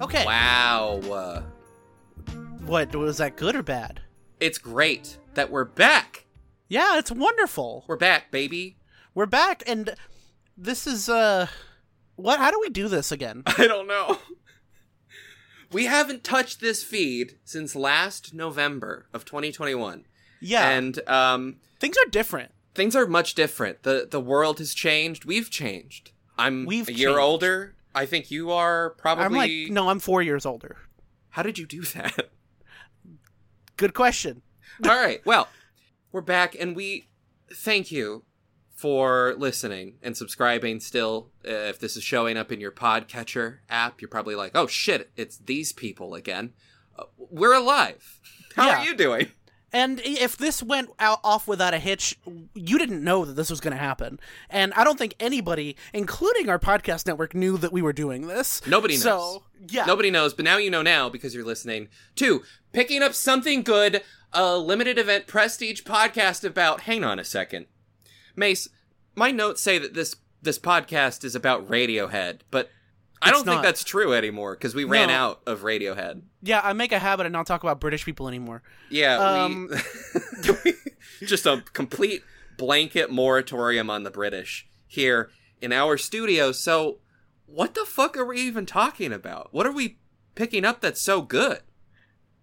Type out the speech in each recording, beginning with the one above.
Okay. Wow. Uh, What was that good or bad? it's great that we're back. Yeah, it's wonderful. We're back, baby. We're back and this is uh what how do we do this again? I don't know. We haven't touched this feed since last November of 2021. Yeah. And um things are different. things are much different. The the world has changed. We've changed. I'm We've a year changed. older. I think you are probably I'm like no, I'm 4 years older. How did you do that? Good question. All right. Well, we're back and we thank you for listening and subscribing still. Uh, if this is showing up in your podcatcher app, you're probably like, "Oh shit, it's these people again." Uh, we're alive. How Yeah. are you doing? And if this went out off without a hitch, you didn't know that this was going to happen. And I don't think anybody, including our podcast network, knew that we were doing this. Nobody knows. So, yeah. Nobody knows, but now you know now because you're listening to Picking Up Something Good, a limited event prestige podcast about. Hang on a second. Mace, my notes say that this this podcast is about Radiohead, but I It's don't think not. that's true anymore because we ran No. out of Radiohead. Yeah, I make a habit of not talk about British people anymore. Yeah, Um, we just a complete blanket moratorium on the British here in our studio. So, what the fuck are we even talking about? What are we picking up that's so good?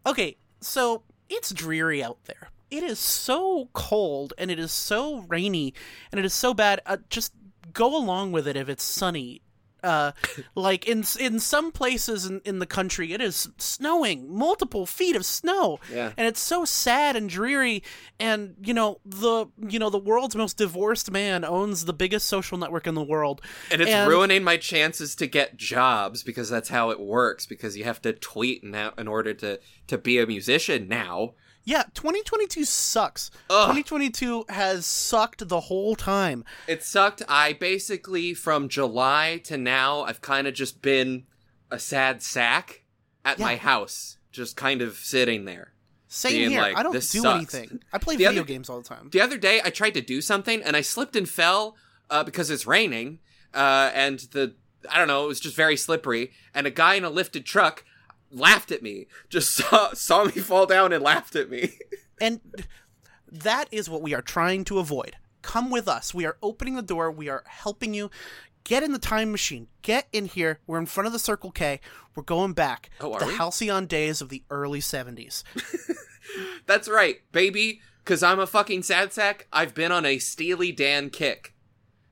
Okay, so it's dreary out there. It is so cold and it is so rainy and it is so bad. Uh, just go along with it if it's sunny. Uh, like in in some places in, in the country, it is snowing, multiple feet of snow, Yeah. and it's so sad and dreary. And you know the you know the world's most divorced man owns the biggest social network in the world, And it's And- ruining my chances to get jobs because that's how it works. Because you have to tweet now in order to to be a musician now. Yeah, 2022 sucks. Ugh. 2022 has sucked the whole time. It sucked. I basically from July to now, I've kind of just been a sad sack at Yeah. my house, just kind of sitting there. Same here. like, I don't do "This sucks." anything. I play The video other- games all the time. The other day, I tried to do something and I slipped and fell uh, because it's raining, uh, and the I don't know, it was just very slippery. And a guy in a lifted truck laughed at me, just saw saw me fall down and laughed at me. And that is what we are trying to avoid. Come with us. We are opening the door. We are helping you. Get in the time machine. Get in here. We're in front of the Circle K. We're going back. Oh, are the we? halcyon days of the early 70s. That's right, baby. Cause I'm a fucking sad sack. I've been on a Steely Dan kick.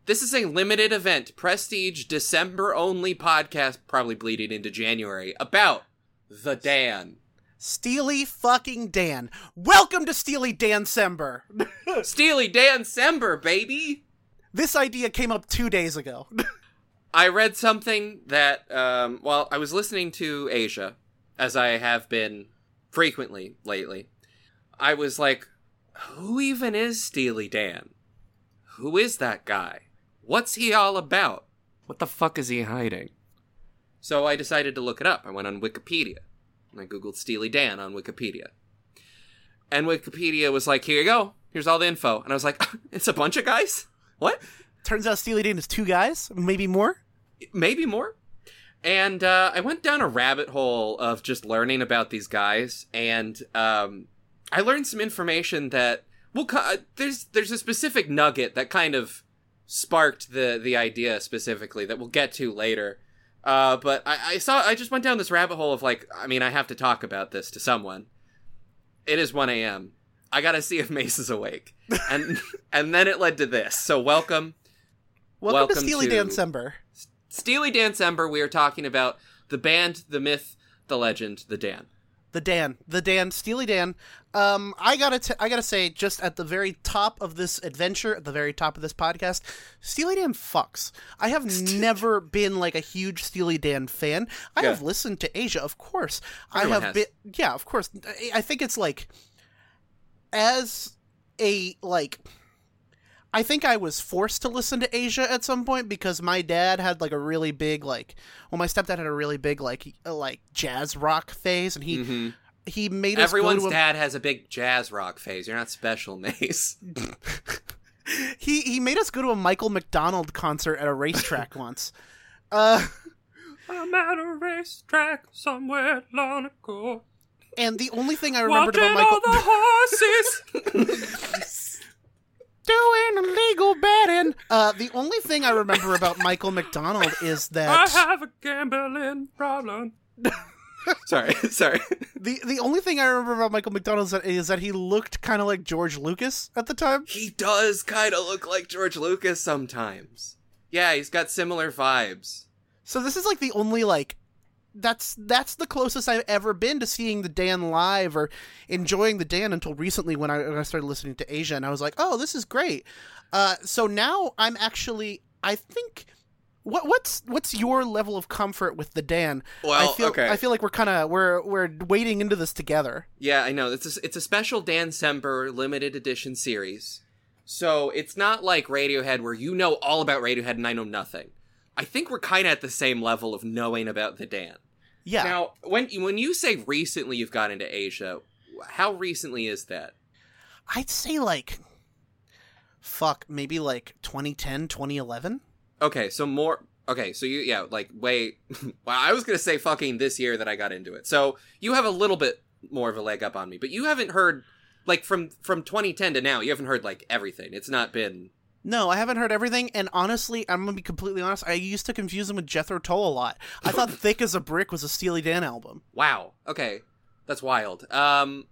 This is a limited event, prestige, December only podcast, probably bleeding into January, about the Dan. Steely fucking Dan. Welcome to Steely Dan Sember. Steely Dan Sember, baby! this idea came up two days ago. I read something that, um, well, I was listening to Aja, as I have been frequently lately. I was like, who even is Steely Dan? Who is that guy? What's he all about? What the fuck is he hiding? So I decided to look it up. I went on Wikipedia. And I googled Steely Dan on Wikipedia. And Wikipedia was like, here you go. Here's all the info. And I was like, it's a bunch of guys? What? Turns out Steely Dan is two guys, maybe more. maybe more. And uh, I went down a rabbit hole of just learning about these guys, and um, I learned some information that well, uh, there's there's a specific nugget that kind of sparked the the idea specifically that we'll get to later. Uh, but I, I saw I just went down this rabbit hole of like, I mean, I have to talk about this to someone. It is 1 a.m. I gotta see if Mace is awake, and and then it led to this. So welcome, Welcome, Welcome to Steely to- Dan Sember. Steely Dan Sember, we are talking about the band, the myth, the legend, the Dan. The Dan, the Dan, Steely Dan. Um, I gotta, t- I gotta say, just at the very top of this adventure, at the very top of this podcast, Steely Dan fucks. I have never been like a huge Steely Dan fan. I Yeah. have listened to Aja, of course. I have has. been, yeah, of course. I think it's like, as a like, I think I was forced to listen to Aja at some point because my dad had like a really big like well my stepdad had a really big like uh, like jazz rock phase and he Mhm. he made us Everyone's go to a, dad has a big jazz rock phase. You're not special, Mace. he he made us go to a Michael McDonald concert at a racetrack once. Uh I'm at a racetrack somewhere long ago. and the only thing I remembered about Michael all the horses. Doing illegal betting. Uh, the only thing I remember about Michael McDonald is that I have a gambling problem. sorry, sorry. the the only thing I remember about Michael McDonald is that, is that he looked kind of like George Lucas at the time. He does kind of look like George Lucas sometimes. Yeah, he's got similar vibes. So this is like the only like that's that's the closest I've ever been to seeing the Dan live or enjoying the Dan until recently when I, when I started listening to Aja and I was like, oh, this is great. Uh, so now I'm actually I think what what's what's your level of comfort with the Dan? Well, I feel okay. I feel like we're kind of we're we're wading into this together. Yeah, I know. It's a, it's a special Dan Sember limited edition series. So it's not like Radiohead where you know all about Radiohead and I know nothing. I think we're kind of at the same level of knowing about the Dan. Yeah. Now, when when you say recently you've got into Aja, how recently is that? I'd say like fuck, maybe like 2010, 2011. Okay, so more. Okay, so you yeah, like way. well, I was gonna say fucking this year that I got into it. So you have a little bit more of a leg up on me, but you haven't heard like from from 2010 to now. You haven't heard like everything. It's not been. No, I haven't heard everything, and honestly, I'm gonna be completely honest. I used to confuse him with Jethro Tull a lot. I thought "Thick as a Brick" was a Steely Dan album. Wow. Okay, that's wild. Um,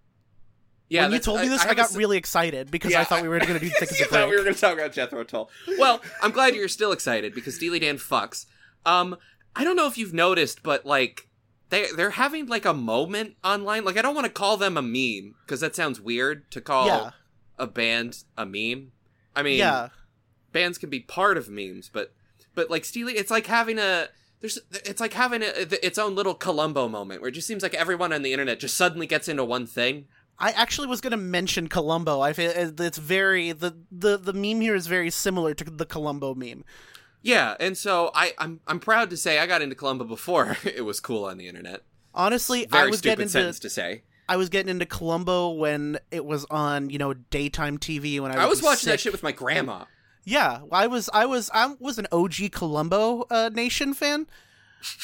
yeah. when you told me this, I, a got really excited because Yeah, I thought we were going to do "Thick as a thought we were going to talk about Jethro Tull. Well, I'm glad you're still excited because Steely Dan fucks. Um, I don't know if you've noticed, but like they they're having like a moment online. Like I don't want to call them a meme because that sounds weird to call Yeah, a band a meme. I mean, yeah, bands can be part of memes, but but like Steely, it's like having a there's it's like having a, its own little Columbo moment where it just seems like everyone on the internet just suddenly gets into one thing. I actually was going to mention Columbo. I feel it's very the the the meme here is very similar to the Columbo meme. Yeah, and so I I'm I'm proud to say I got into Columbo before it was cool on the internet. Honestly, Very I was stupid getting into sentence to say. I was getting into Columbo when it was on you know daytime TV when I, I was watching that shit with my grandma. Yeah, I was I was I was an OG Columbo uh, Nation fan.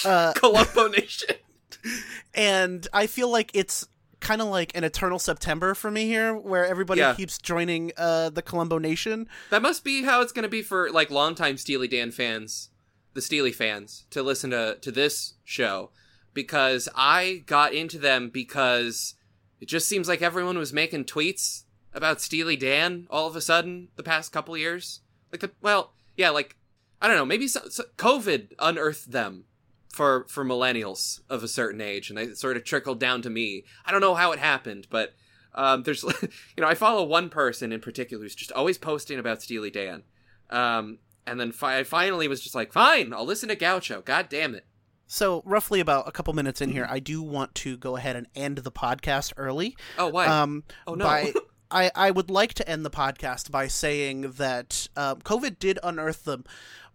Uh, Columbo Nation. and I feel like it's kind of like an eternal September for me here, where everybody Yeah. keeps joining uh, the Columbo Nation. That must be how it's going to be for like longtime Steely Dan fans, the Steely fans, to listen to to this show because I got into them because it just seems like everyone was making tweets about Steely Dan all of a sudden the past couple years. Like the well, yeah, like I don't know, maybe so, so COVID unearthed them for for millennials of a certain age, and they sort of trickled down to me. I don't know how it happened, but um, there's you know I follow one person in particular who's just always posting about Steely Dan, um, and then fi- I finally was just like, fine, I'll listen to Gaucho. God damn it. So roughly about a couple minutes in here, I do want to go ahead and end the podcast early. Oh why? Um, oh no. by I, I would like to end the podcast by saying that um, COVID did unearth them.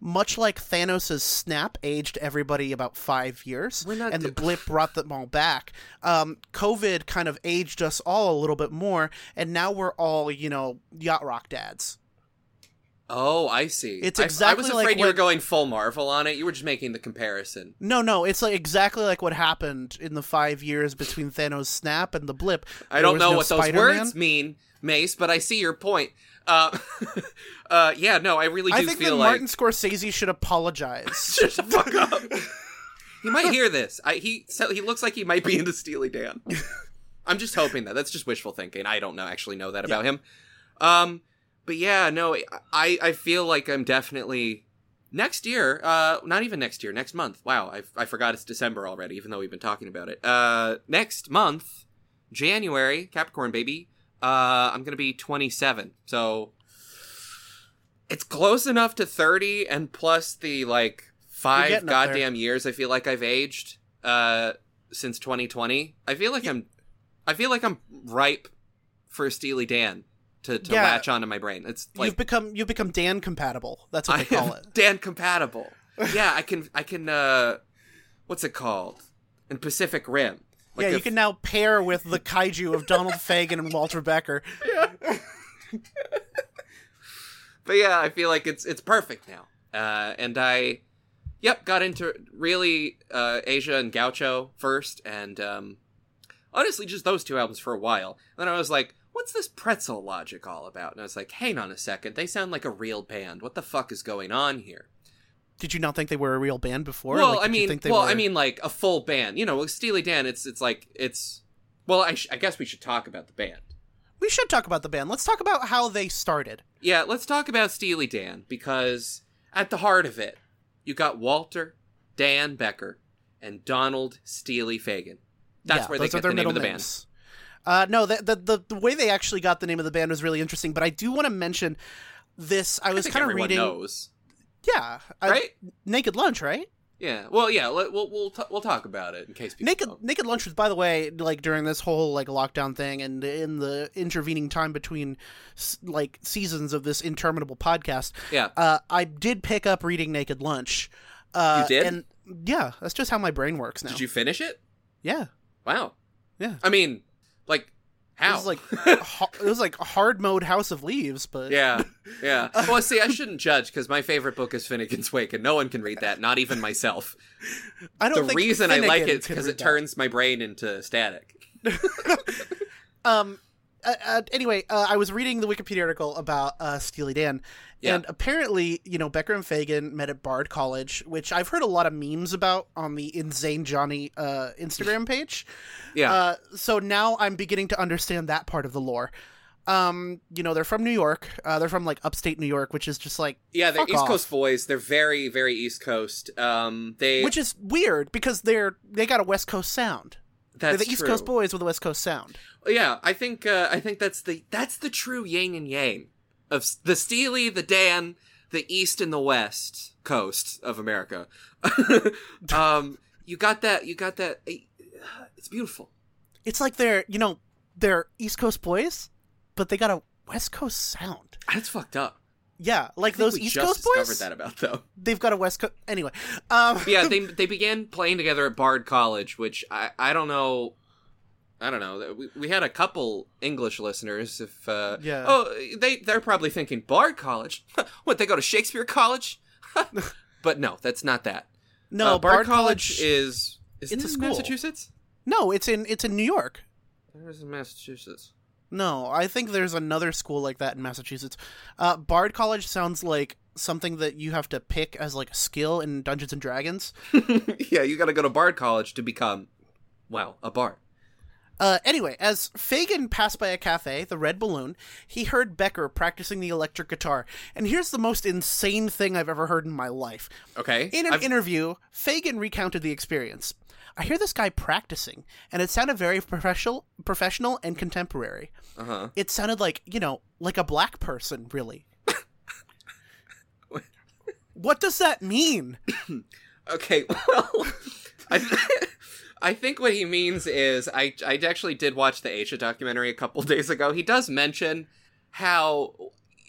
Much like Thanos' snap aged everybody about five years, We're not and the blip brought them all back. Um, COVID kind of aged us all a little bit more, and now we're all, you know, yacht rock dads. oh, I see. It's I- I, exactly was like afraid you were what- going full Marvel on it. You were just making the comparison. No, no, it's like exactly like what happened in the five years between Thanos' snap and the blip. I There don't know no what those Spider-Man. words mean, Mace, but I see your point. Uh, uh, yeah, no, I really do I think that feel like Martin Scorsese should apologize. Shut the fuck up. he might hear this. I, he so he looks like he might be into Steely Dan. I'm just hoping that. That's just wishful thinking. I don't know actually know that about him. Um, but yeah, no, I I feel like I'm definitely next year. Uh, not even next year. Next month. Wow, I I forgot it's December already, even though we've been talking about it. Uh, next month, January, Capricorn baby. Uh, I'm gonna be 27. So it's close enough to 30 and plus the like five goddamn years I feel like I've aged uh since 2020. I feel like I'm I feel like I'm ripe for Steely Dan. to, to Yeah. latch onto my brain. It's like you've become you've become Dan compatible. That's what I they call it. Dan compatible. Yeah, I can I can uh what's it called? In Pacific Rim. Like yeah, you can now pair with the kaiju of Donald Fagen and Walter Becker. Yeah. But yeah, I feel like it's it's perfect now. Uh and I yep, got into really uh Aja and Gaucho first and um honestly just those two albums for a while. Then I was like, what's this pretzel logic all about? And I was like, hang on a second, they sound like a real band. What the fuck is going on here? Did you not think they were a real band before? well, Like, I mean, think they well, were- I mean, like a full band. You know, with Steely Dan, it's it's like it's. Well, I, sh- I guess we should talk about the band. we should talk about the band. Let's talk about how they started. Yeah, let's talk about Steely Dan because at the heart of it, you got Walter, Dan Becker, and Donald Steely Fagen. That's Yeah, where they get their the name of the middle band. Uh, no, the, the the the way they actually got the name of the band was really interesting. But I do want to mention this. I I was kind of reading. knows, Yeah, I- right? Naked Lunch, right? yeah. Well, yeah. Let, we'll we'll t- we'll talk about it in case people. Naked don't. Naked Lunch was, by the way, like during this whole like lockdown thing, and in the intervening time between like seasons of this interminable podcast, Yeah. uh, I did pick up reading Naked Lunch. Uh, You did? and yeah, that's just how my brain works now. Did you finish it? Yeah, Wow. Yeah. I mean, like it was like it was like hard mode House of Leaves, but Yeah, yeah. Well, see, I shouldn't judge because my favorite book is Finnegan's Wake, and no one can read that, not even myself. I don't The reason I like Finnegan it is because it that. turns my brain into static. Um. Uh, uh, anyway, uh, I was reading the Wikipedia article about uh, Steely Dan, Yeah. and apparently, you know, Becker and Fagen met at Bard College, which I've heard a lot of memes about on the Insane Johnny uh, Instagram page. Yeah, Uh, so now I'm beginning to understand that part of the lore. Um, you know, they're from New York. Uh, they're from like upstate New York, which is just like, yeah. They're East off. Coast boys. They're very, very East Coast. Um, they which is weird because they're they got a West Coast sound. that's they're the East true. Coast boys with a West Coast sound. Yeah, I think uh, I think that's the that's the true yin and yang of the Steely, the Dan, the East and the West Coast of America. um, you got that. You got that. eh, It's beautiful. It's like they're you know they're East Coast boys, but they got a West Coast sound. That's fucked up. Yeah, like those East just Coast discovered boys. that about though. They've got a West Coast. Anyway, um, yeah, they they began playing together at Bard College, which I I don't know. I don't know. We, we had a couple English listeners. If uh, Yeah. oh, they they're probably thinking Bard College. what they go to Shakespeare College? but no, that's not that. no, Uh, Bard, College, is is in school. Massachusetts. no, it's in it's in New York. Where's in Massachusetts? No, I think there's another school like that in Massachusetts. Uh, Bard College sounds like something that you have to pick as like a skill in Dungeons and Dragons. yeah, you got to go to Bard College to become, well, a bard. Uh, anyway, as Fagen passed by a cafe, the Red Balloon, he heard Becker practicing the electric guitar. And here's the most insane thing I've ever heard in my life. Okay. In an I've- interview, Fagen recounted the experience. I hear this guy practicing, and it sounded very professional, professional and contemporary. uh-huh. It sounded like, you know, like a black person, really. what does that mean? Okay, well, I, I think what he means is I I actually did watch the Aja documentary a couple days ago. He does mention how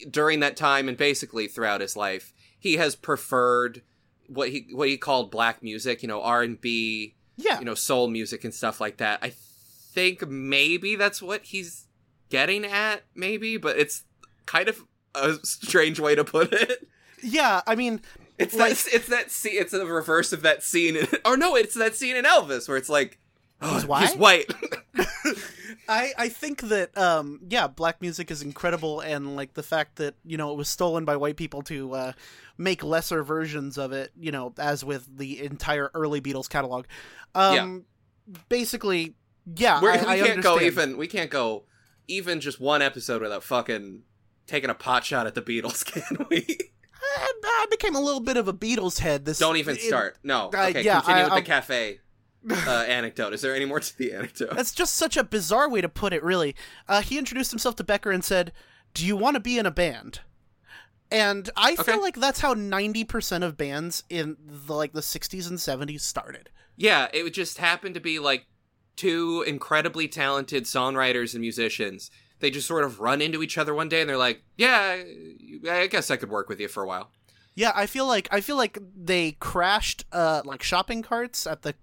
during that time and basically throughout his life he has preferred what he what he called black music, you know, R and B, Yeah. you know, soul music and stuff like that. I think maybe that's what he's getting at, maybe, but it's kind of a strange way to put it. yeah, I mean, It's Like- that it's that scene. It's the reverse of that scene. In, or no, it's that scene in Elvis where it's like, oh, He's white? He's white. I, I think that um yeah black music is incredible and like the fact that you know it was stolen by white people to uh, make lesser versions of it you know as with the entire early Beatles catalog um basically yeah We're, I, we I can't go even. We can't go even just one episode without fucking taking a pot shot at the Beatles, can we? I, I became a little bit of a Beatles head this Don't even it- start. No. Uh, Okay, yeah, continue I- with I'm- the cafe uh, anecdote. Is there any more to the anecdote? that's just such a bizarre way to put it really uh, he introduced himself to Becker and said do you want to be in a band and I Okay. feel like that's how 90% of bands in the like the 60s and 70s started Yeah, it would just happen to be like two incredibly talented songwriters and musicians they just sort of run into each other one day and they're like, "Yeah, I guess I could work with you for a while." Yeah, I feel like I feel like they crashed uh like shopping carts at the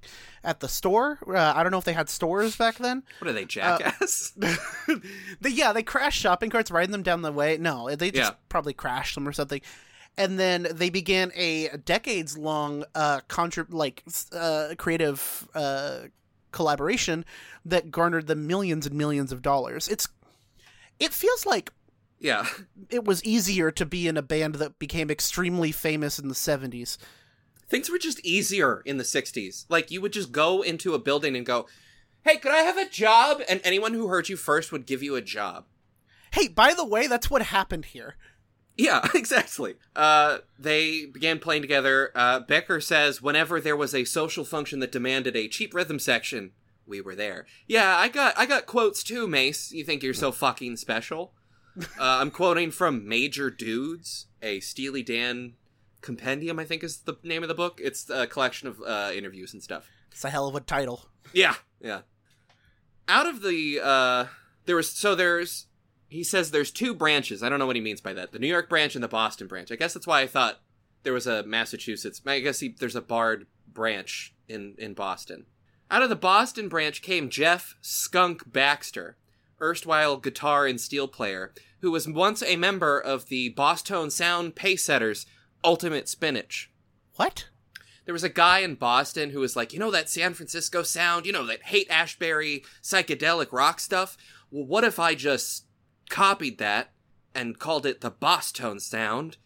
at the store. Uh, I don't know if they had stores back then. What are they, jackass? they, yeah, they crashed shopping carts, riding them down the way. No, they just Yeah. probably crashed them or something. And then they began a decades long uh contrib- like uh creative uh collaboration that garnered them millions and millions of dollars. It's it feels like yeah. it was easier to be in a band that became extremely famous in the 70s. Things were just easier in the 60s. Like, you would just go into a building and go, Hey, could I have a job? And anyone who heard you first would give you a job. Hey, by the way, that's what happened here. Yeah, exactly. Uh, they began playing together. Uh, Becker says, whenever there was a social function that demanded a cheap rhythm section, we were there. Yeah, I got I got quotes too, Mace. You think you're so fucking special? Uh, I'm quoting from Major Dudes, a Steely Dan compendium. I think is the name of the book. It's a collection of uh, interviews and stuff. It's a hell of a title. Yeah, yeah. Out of the uh there was so there's he says there's two branches. I don't know what he means by that. The New York branch and the Boston branch. I guess that's why I thought there was a Massachusetts. I guess he, there's a Bard branch in in Boston. Out of the Boston branch came Jeff Skunk Baxter, erstwhile guitar and steel player, who was once a member of the Boston Sound Paysetters Ultimate Spinach What? there was a guy in Boston who was like, you know that San Francisco sound, you know that Haight Ashbury psychedelic rock stuff. Well, what if I just copied that and called it the Boston sound,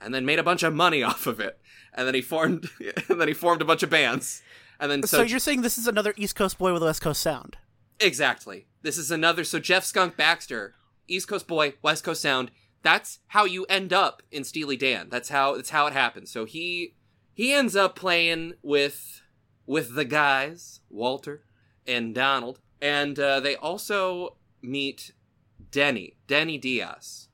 and then made a bunch of money off of it, and then he formed, and then he formed a bunch of bands, and then So, so, you're saying this is another East Coast boy with a West Coast sound? exactly. This is another. So Jeff Skunk Baxter, East Coast boy, West Coast sound. That's how you end up in Steely Dan. That's how that's how it happens. So he he ends up playing with with the guys Walter and Donald, and uh, they also meet Denny Denny Dias,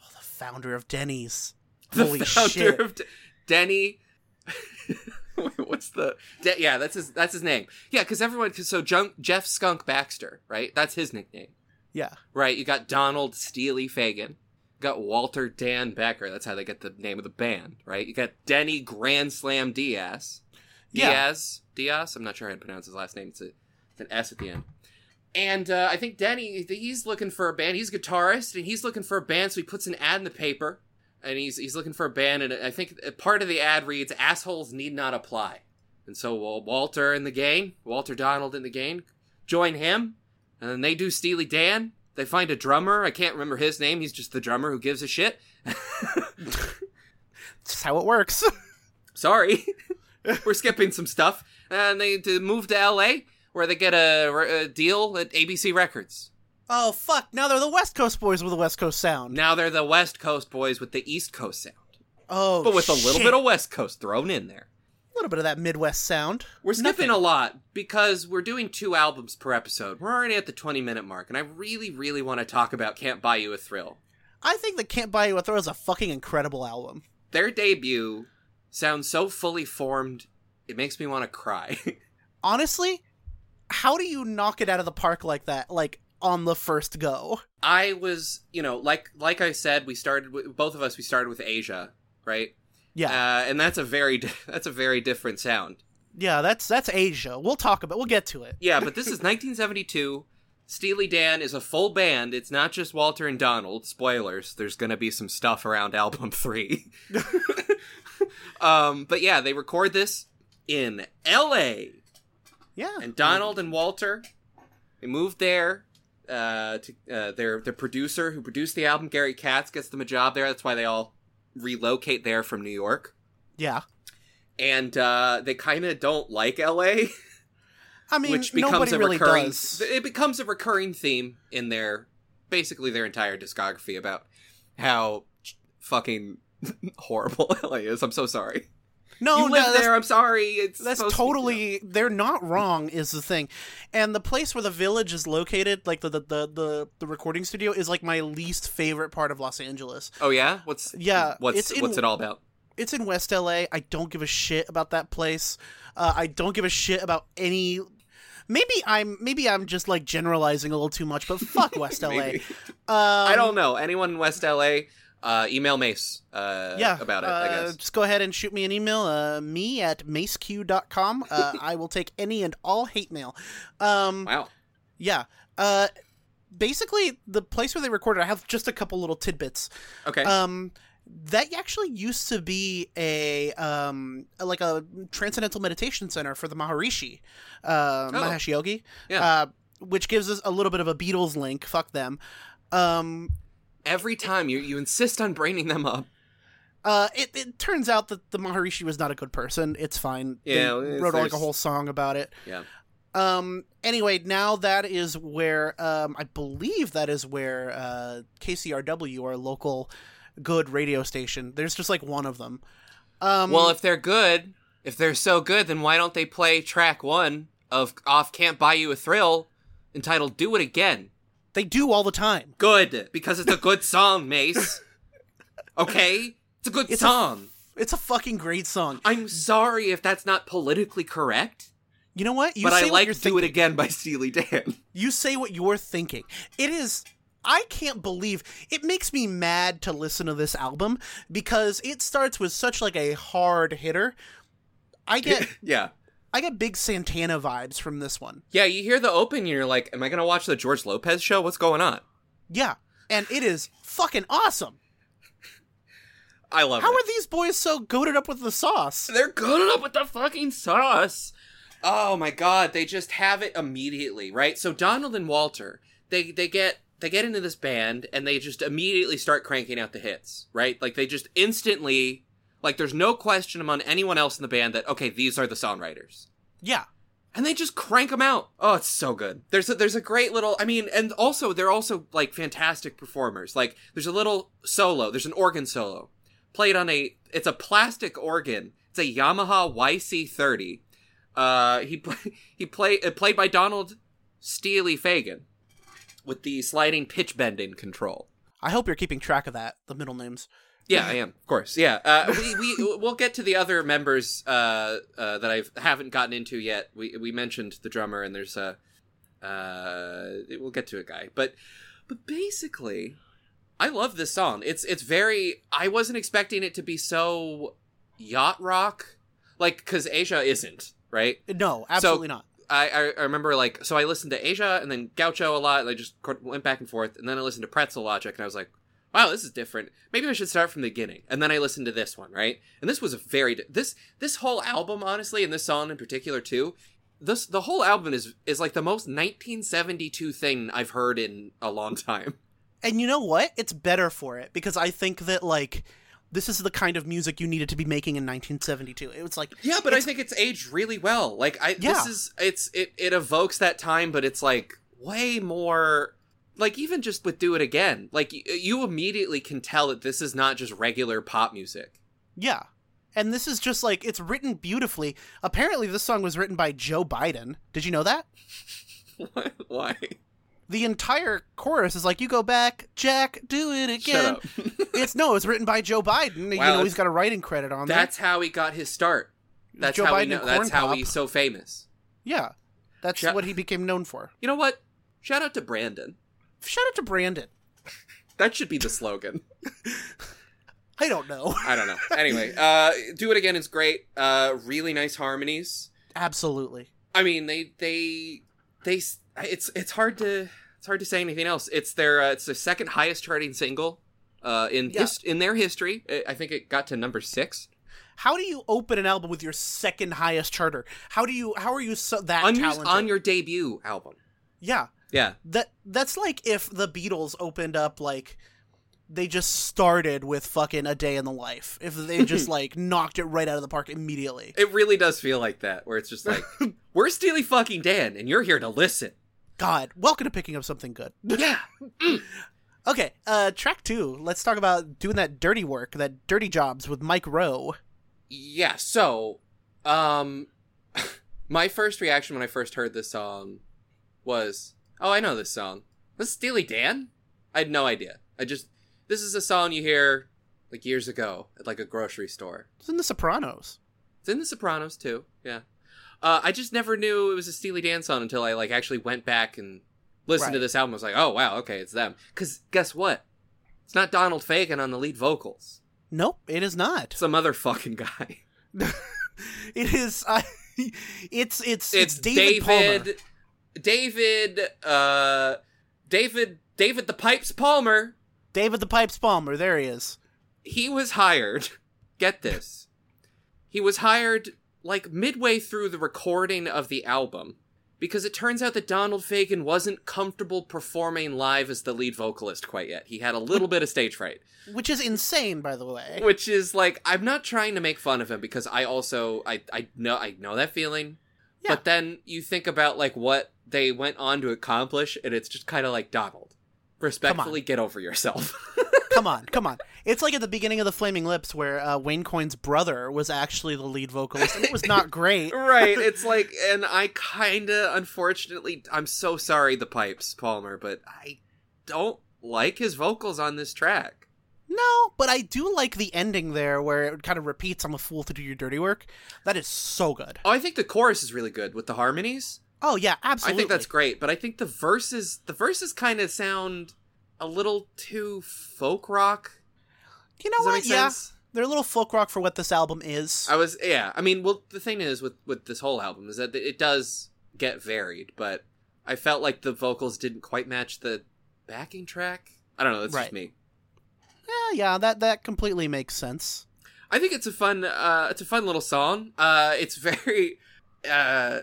Oh, the founder of Denny's. the Holy founder shit. of D- Denny. What's the? Yeah, that's his. That's his name. Yeah, because everyone. Cause so Junk, Jeff Skunk Baxter, right? That's his nickname. Yeah. Right, you got Donald Steely Fagen. You got Walter Dan Becker. That's how they get the name of the band, right? You got Denny Grand Slam Dias. Yeah. Dias. Dias? I'm not sure how to pronounce his last name. It's, a, it's an S at the end. And uh, I think Denny, he's looking for a band. He's a guitarist, and he's looking for a band, so he puts an ad in the paper. And he's he's looking for a band, and I think part of the ad reads, "Assholes need not apply." And so Walter and the gang, Walter Donald and the gang, join him, and then they do Steely Dan. They find a drummer. I can't remember his name. He's just the drummer who gives a shit. That's how it works. Sorry, we're skipping some stuff. And they move to L.A. where they get a, a deal at ABC Records. Oh, fuck. Now they're the West Coast boys with the West Coast sound. Now they're the West Coast boys with the East Coast sound, Oh, but with a little bit of West Coast thrown in there. A little bit of that Midwest sound. We're skipping Nothing. a lot because we're doing two albums per episode. We're already at the 20 minute mark, and I really, really want to talk about Can't Buy You a Thrill. I think that Can't Buy You a Thrill is a fucking incredible album. Their debut sounds so fully formed, it makes me want to cry. Honestly, how do you knock it out of the park like that? Like, on the first go? I was, you know, like like I said, we started with both of us. We started with Aja, right? Yeah. uh, and that's a very di- that's a very different sound. yeah, that's that's Aja. We'll talk about We'll get to it. Yeah, but this is 1972. Steely Dan is a full band. It's not just Walter and Donald. Spoilers. There's going to be some stuff around album 3. um, but yeah, they record this in LA. Yeah. And Donald and Walter they moved there. Uh, to uh, their their producer who produced the album, Gary Katz, gets them a job there. That's why they all relocate there from New York. Yeah. And uh, they kind of don't like LA. I mean, which becomes a really recurring does. it becomes a recurring theme in their basically their entire discography about how fucking horrible LA is. I'm so sorry. No, you no, there. I'm sorry. It's that's supposed to be- totally. They're not wrong. Is the thing, and the place where the village is located, like the the the the, the recording studio, is like my least favorite part of Los Angeles. Oh yeah. What's Yeah, What's in- what's it all about? It's in West LA. I don't give a shit about that place. Uh, I don't give a shit about any. maybe I'm maybe I'm just like generalizing a little too much, but fuck West LA. Um, I don't know. Anyone in West LA, uh, email Mace uh, yeah, about it, uh, I guess. Just go ahead and shoot me an email, uh, me at maceq.com. Uh, I will take any and all hate mail. Um, Wow. yeah. Uh, basically, the place where they recorded, I have just a couple little tidbits. Okay. Um, that actually used to be a um like a transcendental meditation center for the Maharishi, uh, Mahesh Yogi. Yeah. Uh, which gives us a little bit of a Beatles link. Fuck them. Um, Every time you, you insist on bringing them up. uh, it, it turns out that the Maharishi was not a good person. It's fine. They Yeah, it's- wrote like a whole song about it. Yeah. Um. Anyway, now that is where um I believe that is where uh KCRW, our local good radio station. There's just like one of them. Um. Well, if they're good, if they're so good, then why don't they play track one of Off Can't Buy You a Thrill entitled Do It Again? They do all the time. Good, because it's a good song, Mace. Okay? It's a good It's a- song. It's a fucking great song. I'm sorry if that's not politically correct, You know what? You but I like Do thinking. It Again by Steely Dan. You say what you're thinking. It is. I can't believe it makes me mad to listen to this album because it starts with such like a hard hitter. I get yeah. I get big Santana vibes from this one. Yeah, you hear the open, you're like, am I going to watch the George Lopez show? What's going on? Yeah, and it is fucking awesome. I love How it. How are these boys so goaded up with the sauce? They're good up with the fucking sauce. Oh my god, they just have it immediately, right? So Donald and Walter, they they get they get into this band and they just immediately start cranking out the hits, right? Like they just instantly like there's no question among anyone else in the band that okay, these are the songwriters. Yeah, And they just crank them out. Oh, it's so good. There's a, there's a great little. I mean, and also they're also like fantastic performers. Like there's a little solo. There's an organ solo played on a. It's a plastic organ. It's a Yamaha YC30. Uh, he play, he play uh, played by Donald Steely Fagen with the sliding pitch bending control. I hope you're keeping track of that. The middle names. Yeah, I am. Of course. Yeah. Uh, we we we'll get to the other members uh, uh, that I haven't gotten into yet. We we mentioned the drummer, and there's a. Uh, we'll get to a guy, but but basically, I love this song. It's it's very. I wasn't expecting it to be so yacht rock, like because Aja isn't right. No, absolutely not. I, I I remember like so I listened to Aja and then Gaucho a lot. And I just went back and forth, and then I listened to Pretzel Logic, and I was like, "Wow, this is different. Maybe I should start from the beginning." And then I listened to this one, right? And this was a very di- this this whole album, honestly, and this song in particular too. This the whole album is is like the most 1972 thing I've heard in a long time. And you know what? It's better for it because I think that like this is the kind of music you needed to be making in 1972. It was like Yeah, but I think it's aged really well. Like I Yeah. this is it's it it evokes that time, but it's like way more like even just with do it again. Like y- you immediately can tell that this is not just regular pop music. yeah. And this is just like it's written beautifully. Apparently this song was written by Joe Biden. Did you know that? Why? The entire chorus is like you go back, Jack, do it again. It's no, it's written by Joe Biden. you know, he's got a writing credit on there. That's how he got his start. That's Joe how we Biden know. That's how Pop. he's so famous. Yeah. That's what he became known for. You know what? Shout out to Brandon. Shout out to Brandon. That should be the slogan. I don't know. I don't know. Anyway, uh, do it again is great. Uh, really nice harmonies. Absolutely. I mean, they they they. It's it's hard to it's hard to say anything else. It's their uh, it's the second highest charting single uh, in Yeah. his, in their history. I- I think it got to number six How do you open an album with your second highest charter? How do you how are you so that on your talented? on your debut album. yeah. Yeah, That that's like if the Beatles opened up like they just started with fucking a day in the life. If they just like knocked it right out of the park immediately. it really does feel like that. Where it's just like we're Steely fucking Dan, and you're here to listen. God, welcome to picking up something good. Yeah, Okay, uh track 2. Let's talk about doing that dirty work, that dirty jobs with Mike Rowe. yeah. So, um, my first reaction when I first heard this song was, "Oh, I know this song. This is Steely Dan." I had no idea. I just this is a song you hear like years ago at like a grocery store. It's in The Sopranos. It's in The Sopranos too. Yeah. Uh, I just never knew it was a Steely Dan song until I like actually went back and listened to this album. I was like, oh wow, okay, it's them. Because guess what? It's not Donald Fagen on the lead vocals. Nope, it is not. Some other fucking guy. It is. I it's it's It's David, Palmer. David, David, uh, David, David the Pipes Palmer. David the Pipes Palmer. There he is. He was hired. Get this. He was hired like midway through the recording of the album because it turns out that Donald Fagen wasn't comfortable performing live as the lead vocalist quite yet. He had a little bit of stage fright, Which is insane, by the way. which is like I'm not trying to make fun of him because I also I I know I know that feeling. Yeah. But then you think about like what they went on to accomplish and it's just kind of like Donald. Respectfully get over yourself. come on, come on. It's like at the beginning of the Flaming Lips, where uh, Wayne Coyne's brother was actually the lead vocalist, and it was not great. right it's like and i kinda unfortunately i'm so sorry the pipes palmer but i don't like his vocals on this track No, but I do like the ending there, where it kind of repeats, "I'm a fool to do your dirty work." That is so good. oh i think the chorus is really good with the harmonies Oh yeah, absolutely. i think that's great but i think the verses the verses kind of sound a little too folk rock You know does what? Yeah, they're a little folk rock for what this album is. i was yeah i mean well the thing is with with this whole album is that it does get varied but i felt like the vocals didn't quite match the backing track i don't know that's Right. just me yeah, yeah, that that completely makes sense. I think it's a fun uh it's a fun little song. Uh it's very uh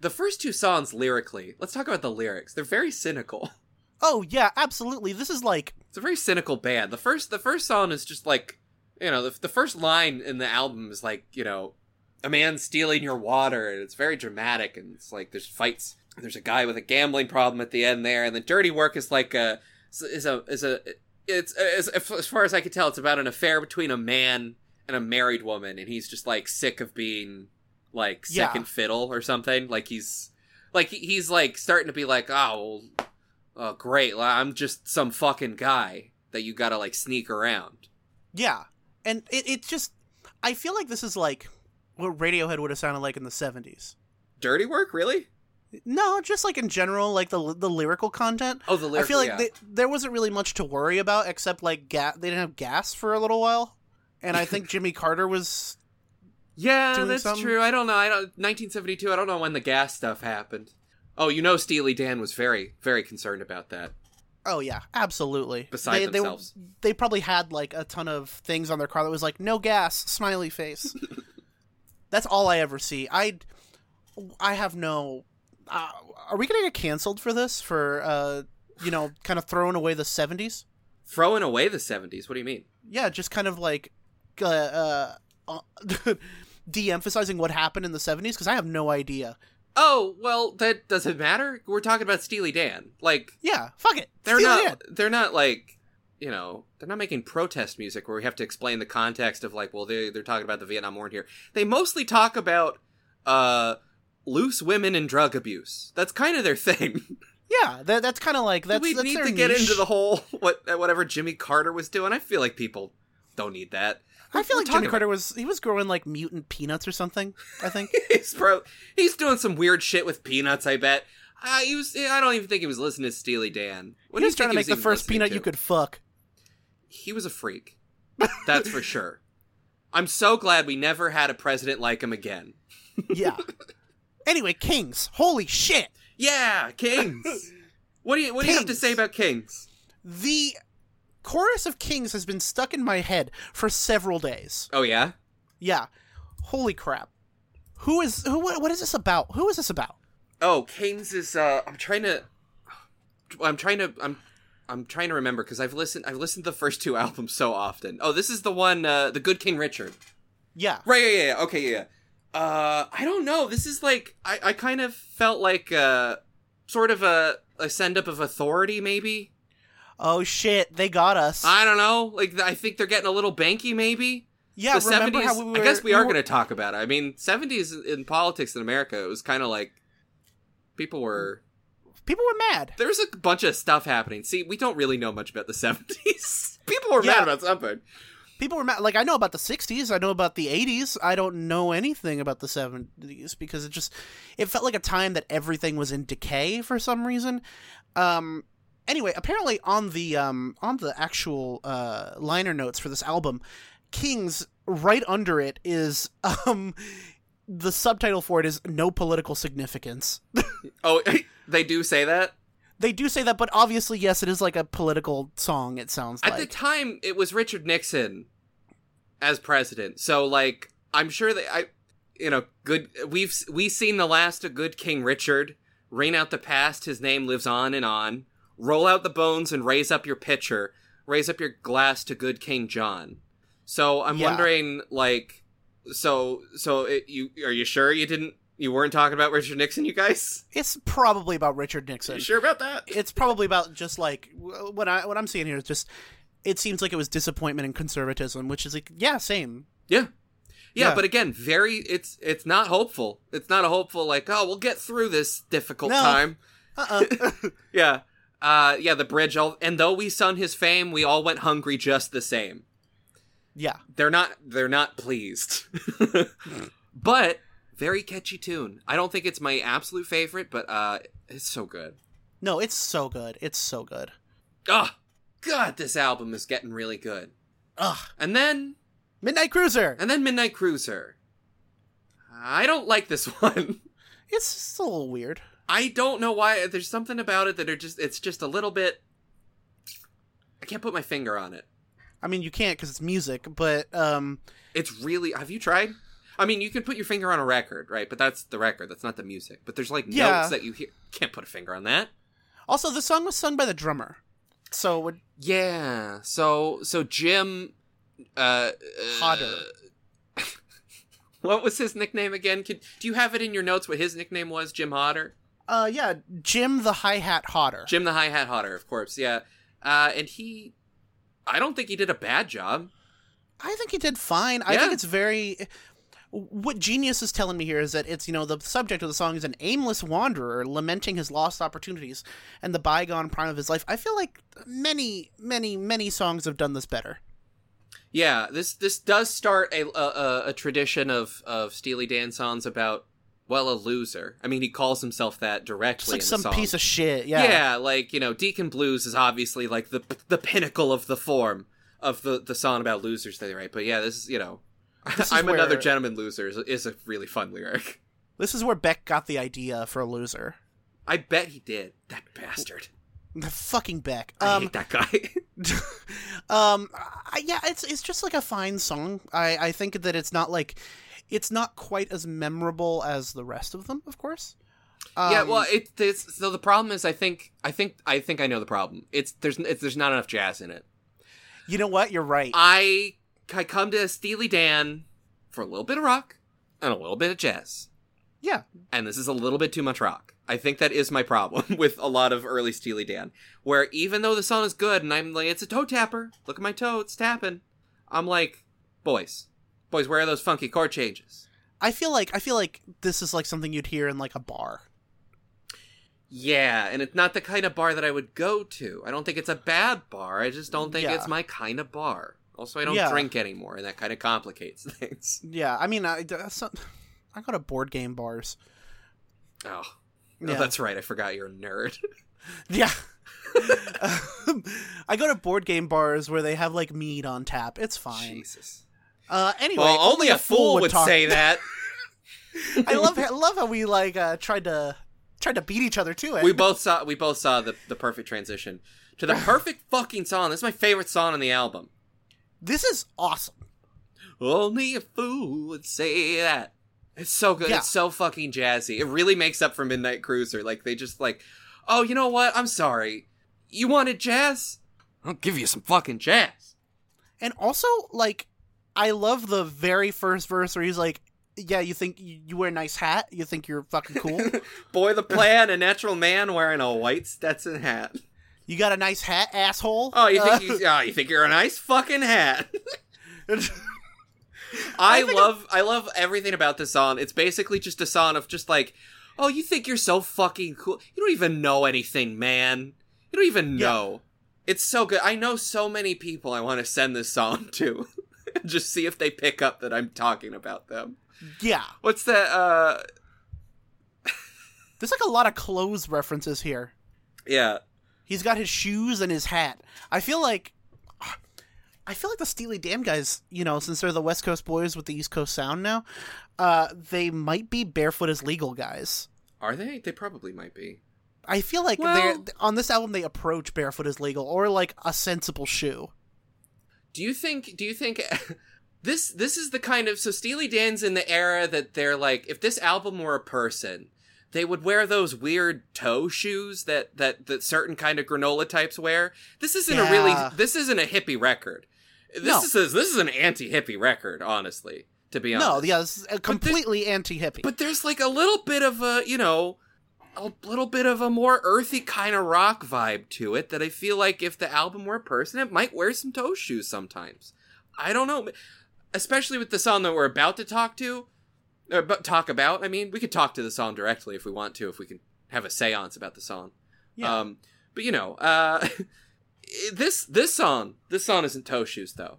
the first two songs lyrically. Let's talk about the lyrics. They're very cynical. Oh yeah, absolutely. This is like It's a very cynical band. The first the first song is just like, you know, the the first line in the album is like, you know, a man stealing your water and it's very dramatic and it's like there's fights. There's a guy with a gambling problem at the end there and the dirty work is like a is a is a it's as, as far as I can tell it's about an affair between a man and a married woman and he's just like sick of being like Yeah. second fiddle or something like he's like he's like starting to be like oh well, oh great i'm just some fucking guy that you gotta like sneak around yeah, and it it just I feel like this is like what Radiohead would have sounded like in the '70s. dirty work really No, just like in general, like the the lyrical content. oh the I feel like yeah. they, there wasn't really much to worry about except like ga- they didn't have gas for a little while, and I think Jimmy Carter was yeah that's something. true i don't know i don't 1972 i don't know when the gas stuff happened oh you know steely dan was very very concerned about that Oh yeah, absolutely. Beside they, themselves. They, they probably had like a ton of things on their car that was like no gas, smiley face. That's all I ever see. I I have no. Uh, are we gonna get canceled for this? For uh, you know, kind of throwing away the seventies? throwing away the 70s what do you mean Yeah, just kind of like uh, uh, uh de-emphasizing what happened in the seventies because I have no idea. oh well that doesn't matter we're talking about steely dan like Yeah, fuck it. they're Steal not in. they're not like you know they're not making protest music where we have to explain the context of like well they they're talking about the Vietnam War in here. They mostly talk about uh loose women and drug abuse. That's kind of their thing. Yeah, that, that's kind of like that's. Do we that's need to get into the whole what whatever Jimmy Carter was doing? I feel like people don't need that. I feel like talking Jimmy Carter was he was growing like mutant peanuts or something. I think. he's pro he's doing some weird shit with peanuts, I bet. Uh, he was, I don't even think he was listening to Steely Dan. What he was trying to make the first peanut to? you could fuck. he was a freak. That's for sure. I'm so glad we never had a president like him again. Yeah. anyway, Kings. Holy shit. Yeah, Kings. What do you what do you have to say about Kings? The chorus of Kings has been stuck in my head for several days. Oh yeah. Yeah. Holy crap. Who is who what, what is this about? Who is this about? Oh, Kings is uh I'm trying to I'm trying to I'm I'm trying to remember because I've listened I've listened to the first two albums so often. Oh, this is the one uh The Good King Richard. Yeah. Right, yeah, yeah, yeah. Okay, yeah, yeah. Uh I don't know. This is like I I kind of felt like uh sort of a a send up of authority maybe. Oh shit, they got us. I don't know. Like I think they're getting a little banky, maybe. yeah, the remember 70s. how we were I guess we are were- going to talk about it. I mean, seventies in politics in America, it was kind of like people were. People were mad. There was a bunch of stuff happening. See, we don't really know much about the seventies. people were Yeah. mad about something. people were mad. Like I know about the '60s, I know about the '80s. I don't know anything about the '70s because it just it felt like a time that everything was in decay for some reason. Um, anyway, apparently on the um on the actual uh liner notes for this album, Kings right under it is um the subtitle for it is no political significance. Oh, they do say that. they do say that, but obviously, yes, it is like a political song. It sounds like At like the time, it was Richard Nixon as president. So, like, I'm sure that I, you know, good. We've we seen the last of good King Richard. Rain out the past. His name lives on and on. Roll out the bones and raise up your pitcher. Raise up your glass to good King John. So I'm Yeah. wondering, like, so so it, you are you sure you didn't you weren't talking about Richard Nixon, you guys? it's probably about Richard Are Nixon. you sure about that? It's probably about just like what I what I'm seeing here is just. It seems like it was disappointment and conservatism, which is like, yeah, same. Yeah. yeah. Yeah. but again, very it's it's not hopeful. It's not a hopeful like, oh, we'll get through this difficult No. time. Uh uh Yeah. Uh yeah, the bridge all and though we sung his fame, we all went hungry just the same. yeah. They're not they're not pleased. but very catchy tune. I don't think it's my absolute favorite, but uh it's so good. No, it's so good. It's so good. Ah, god, this album is getting really good. Ugh. And then Midnight Cruiser. and then Midnight Cruiser. I don't like this one. It's just a little weird. I don't know why. There's something about it that are just. It's just a little bit. I can't put my finger on it. I mean, you can't because it's music, but um, It's really. Have you tried? I mean, you can put your finger on a record, right? But that's the record. That's not the music. But there's like Yeah. notes that you hear. Can't put a finger on that. also the song was sung by the drummer, so would Yeah. So so Jim. Uh, Hodder. uh, what was his nickname again? Could, do you have it in your notes? What his nickname was? Jim Hodder. Uh, yeah, Jim the hi hat Hodder. Jim the hi hat Hodder, of course. Yeah. Uh, and he. I don't think he did a bad job. I think he did fine. I think it's very. What Genius is telling me here is that it's, you know, the subject of the song is an aimless wanderer lamenting his lost opportunities and the bygone prime of his life. I feel like many, many, many songs have done this better. Yeah, this this does start a a, a tradition of of Steely Dan songs about well a loser. I mean, he calls himself that directly. It's like in the some song. piece of shit. Yeah. yeah. like you know, Deacon Blues is obviously like the the pinnacle of the form of the the song about losers that they write. But yeah, this is you know, is I'm another gentleman loser is, is a really fun lyric. This is where Beck got the idea for a loser. I bet he did. That bastard. The fucking Beck. I Um, hate that guy. um, I, yeah, it's it's just like a fine song. I I think that it's not like, it's not quite as memorable as the rest of them, of course. yeah, Um, well, it it's, so the problem is, I think, I think, I think I know the problem. It's there's it's, there's not enough jazz in it. you know what? You're right. I I come to Steely Dan for a little bit of rock and a little bit of jazz, yeah, and this is a little bit too much rock. I think that is my problem with a lot of early Steely Dan, where even though the song is good and I'm like, it's a toe tapper. Look at my toe, it's tapping. I'm like, boys, boys, where are those funky chord changes? I feel like I feel like this is like something you'd hear in like a bar. Yeah, and it's not the kind of bar that I would go to. I don't think it's a bad bar. I just don't think Yeah. it's my kind of bar. Also, I don't Yeah. drink anymore, and that kind of complicates things. Yeah, I mean, I not- I go to board game bars. Oh, Yeah. oh that's right. I forgot you're a nerd. Yeah. Um, I go to board game bars where they have like mead on tap. It's fine. Jesus. Uh, anyway, Well, only a fool would talk- say that. I love I love how we like uh, tried to tried to beat each other to it. we both saw we both saw the the perfect transition to the perfect fucking song. This is my favorite song on the album. this is awesome. Only a fool would say that. It's so good. Yeah. It's so fucking jazzy. It really makes up for Midnight Cruiser. Like they just like, oh, you know what? I'm sorry. You wanted jazz? I'll give you some fucking jazz. And also, like, I love the very first verse where he's like, "Yeah, you think you wear a nice hat? You think you're fucking cool? Boy, the plan, a natural man wearing a white Stetson hat. you got a nice hat, asshole." Oh, you think you? Oh, you think you're a nice fucking hat? I, I love I love everything about this song. It's basically just a song of just like, oh, you think you're so fucking cool. You don't even know anything, man. You don't even Yeah. know. It's so good. I know so many people I want to send this song to. just see if they pick up that I'm talking about them. Yeah, What's that? Uh, there's like a lot of clothes references here. yeah, He's got his shoes and his hat. I feel like I feel like the Steely Dan guys, you know, since they're the West Coast boys with the East Coast sound now, uh, they might be barefoot as legal guys. are they? They probably might be. I feel like Well- they're on this album they approach barefoot as legal or like a sensible shoe. Do you think? Do you think? This this is the kind of so Steely Dan's in the era that they're like if this album were a person, they would wear those weird toe shoes that that that certain kind of granola types wear. This isn't a really this isn't a hippie record. This No. is a, this is an anti-hippie record, honestly. To be honest, No, yeah, this is completely anti-hippie. But there's like a little bit of a, you know, a little bit of a more earthy kind of rock vibe to it that I feel like if the album were a person, it might wear some toe shoes sometimes. I don't know. Especially with the song that we're about to talk to, or about, talk about. I mean, we could talk to the song directly if we want to, if we can have a seance about the song. yeah. Um, but you know, uh, this this song, this song isn't toe shoes though.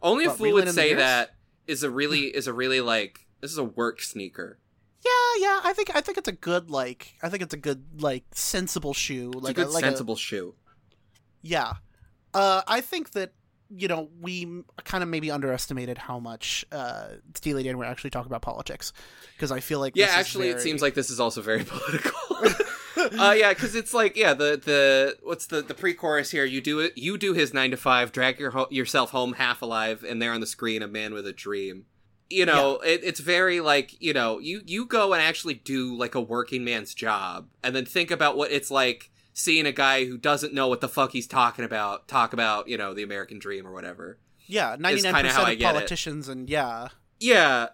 Only a What, fool would say that is a really is a really like this is a work sneaker. Yeah, yeah, I think I think it's a good like I think it's a good like sensible shoe, It's like a good like sensible shoe. Yeah. Uh, I think that, you know, we kind of maybe underestimated how much uh, Steely Dan were actually talking about politics. Because I feel like. Yeah, this is actually, it seems like this is also very political. uh, yeah, because it's like, yeah, the the what's the the pre-chorus here? You do it. You do his nine to five. Drag your ho- yourself home half alive, and there on the screen, a man with a dream. You know, it, it's very like you know, you you go and actually do like a working man's job, and then think about what it's like seeing a guy who doesn't know what the fuck he's talking about talk about you know the American dream or whatever. Yeah, kinda 99% I of get it. politicians, and yeah. Yeah.